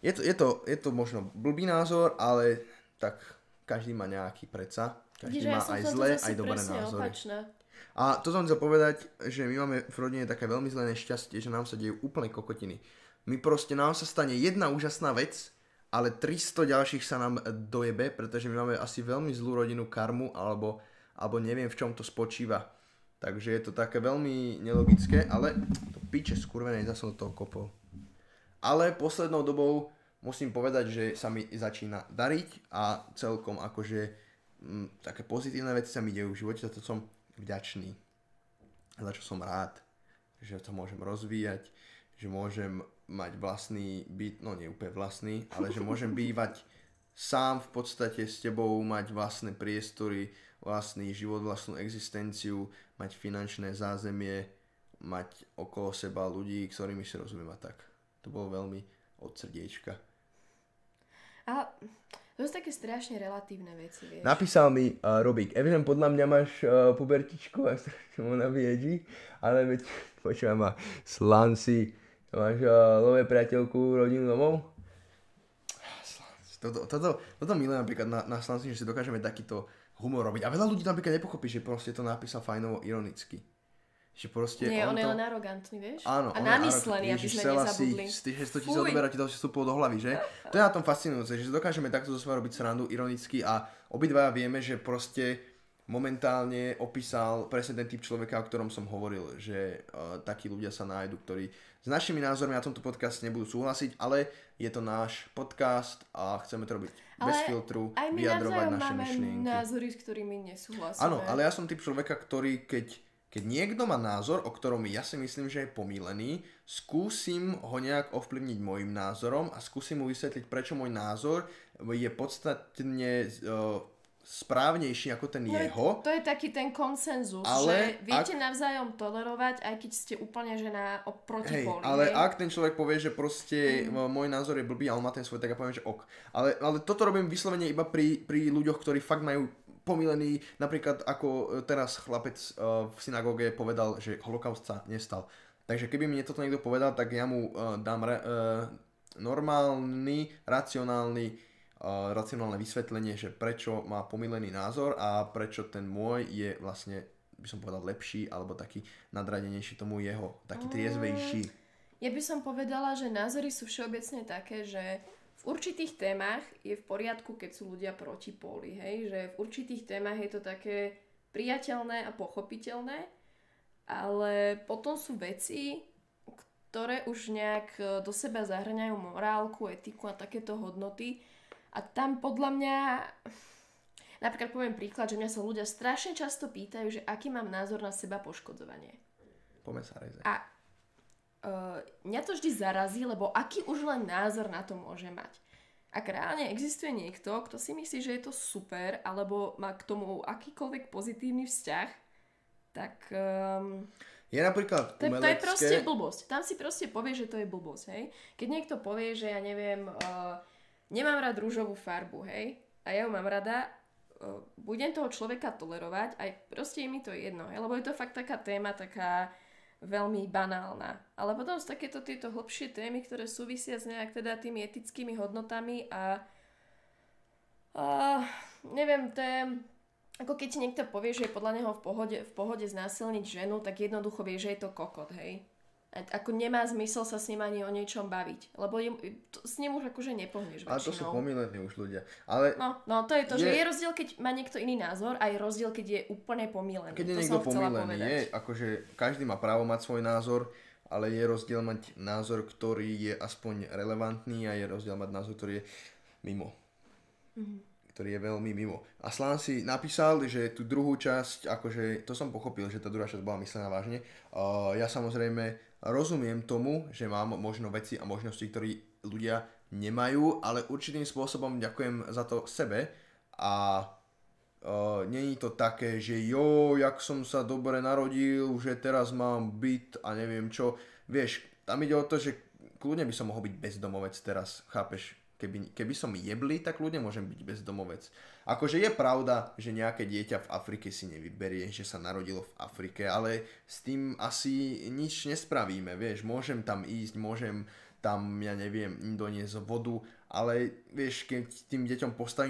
je to, je to, je to možno blbý názor, ale tak každý má nejaký predsa. Každý Vidíš, má ja aj zlé, aj dobré názory. Opačná. A to som chcel povedať, že my máme v rodine také veľmi zlé nešťastie, že nám sa dejú úplne kokotiny. My proste, nám sa stane jedna úžasná vec, ale 300 ďalších sa nám dojebe, pretože my máme asi veľmi zlú rodinu karmu, alebo, alebo neviem v čom to spočíva. Takže je to také veľmi nelogické, ale to piče skurvenej zase do toho kopol. Ale poslednou dobou musím povedať, že sa mi začína dariť a celkom akože mm, také pozitívne veci sa mi dejú v živote, za to som vďačný. Za čo som rád, že to môžem rozvíjať, že môžem mať vlastný byt, no nie úplne vlastný, ale že môžem bývať sám v podstate s tebou, mať vlastné priestory, vlastný život, vlastnú existenciu, mať finančné zázemie, mať okolo seba ľudí, ktorými si rozumiem a tak. To bolo veľmi od srdiečka. A to sú také strašne relatívne veci, vieš. Napísal mi uh, Robík, Evelyn, podľa mňa máš uh, pubertičku a strašne mu naviedí, ale veď počúvaj ma, slanci, máš uh, lové priateľku, rodinu domov? Toto, toto, toto milujem napríklad na, na Slanci, že si dokážeme takýto humor robiť. A veľa ľudí to napríklad nepochopí, že proste to napísal fajnovo ironicky. Že proste Nie, on, je to... len arogantný, vieš? Áno, a on namyslený, aby sme nezabudli. Si, z tých 600 tisíc Fuj. odoberá ti to vstupov do hlavy, že? To je na tom fascinujúce, že dokážeme takto zo svojho robiť srandu ironicky a obidva vieme, že proste momentálne opísal presne ten typ človeka, o ktorom som hovoril, že uh, takí ľudia sa nájdu, ktorí s našimi názormi na tomto podcaste nebudú súhlasiť, ale je to náš podcast a chceme to robiť Ale bez filtru, Aj my vyjadrovať naše máme myšlienky. názory, s ktorými nesúhlasíme. Áno, ale ja som typ človeka, ktorý keď, keď niekto má názor, o ktorom ja si myslím, že je pomílený, skúsim ho nejak ovplyvniť môjim názorom a skúsim mu vysvetliť, prečo môj názor je podstatne uh, správnejší ako ten No, jeho. To je taký ten konsenzus, Ale že viete navzájom tolerovať, aj keď ste úplne že na oproti Hej, ale hej? ak ten človek povie, že proste mm. môj názor je blbý, ale má ten svoj, tak ja poviem, že ok. Ale, ale toto robím vyslovene iba pri, pri ľuďoch, ktorí fakt majú pomilený, napríklad ako e, teraz chlapec uh, v synagóge povedal, že holokaust sa nestal. Takže keby mi toto niekto povedal, tak ja mu uh, dám re, uh, normálny, racionálny racionálne vysvetlenie, že prečo má pomilený názor a prečo ten môj je vlastne, by som povedal, lepší alebo taký nadradenejší tomu jeho, taký triezvejší. Ja by som povedala, že názory sú všeobecne také, že v určitých témach je v poriadku, keď sú ľudia proti poli, hej? Že v určitých témach je to také priateľné a pochopiteľné, ale potom sú veci, ktoré už nejak e, do seba zahrňajú morálku, etiku a takéto hodnoty. A tam podľa mňa, napríklad poviem príklad, že mňa sa ľudia strašne často pýtajú, že aký mám názor na seba poškodzovanie. Poďme sa reze. A uh, mňa to vždy zarazí, lebo aký už len názor na to môže mať. Ak reálne existuje niekto, kto si myslí, že je to super, alebo má k tomu akýkoľvek pozitívny vzťah, tak um, Je napríklad to, je- to je umelecké... proste blbosť. Tam si proste povie, že to je blbosť, hej. Keď niekto povie, že ja neviem, uh, nemám rád rúžovú farbu, hej, a ja ju mám rada, uh, budem toho človeka tolerovať, aj proste je mi to jedno, hej, lebo je to fakt taká téma, taká veľmi banálna. Ale potom sú takéto tieto hlbšie témy, ktoré súvisia s nejak teda tými etickými hodnotami a, a neviem, to je, ako keď ti niekto povie, že je podľa neho v pohode, v pohode znásilniť ženu, tak jednoducho vie, že je to kokot, hej. Ako nemá zmysel sa s ním ani o niečom baviť, lebo je, to, s ním už akože nepohneš Ale to sú pomilení už ľudia. Ale No, no, to je to, že Je- je rozdiel, keď má niekto iný názor a je rozdiel, keď je úplne pomílený. keď je to niekto pomilený, je, akože každý má právo mať svoj názor, ale je rozdiel mať názor, ktorý je aspoň relevantný a je rozdiel mať názor, ktorý je mimo. Mhm. Ktorý je veľmi mimo. A Slán si napísal, že tú druhú časť, akože to som pochopil, že tá druhá časť bola myslená vážne. Uh, ja samozrejme rozumiem tomu, že mám možno veci a možnosti, ktoré ľudia nemajú, ale určitým spôsobom ďakujem za to sebe a Uh, není to také, že jo, jak som sa dobre narodil, že teraz mám byt a neviem čo. Vieš, tam ide o to, že kľudne by som mohol byť bezdomovec teraz, chápeš? Keby, keby som jebli, tak ľudne môžem byť bezdomovec. Akože je pravda, že nejaké dieťa v Afrike si nevyberie, že sa narodilo v Afrike, ale s tým asi nič nespravíme, vieš. Môžem tam ísť, môžem tam, ja neviem, im doniesť vodu, ale vieš, keď tým deťom postavím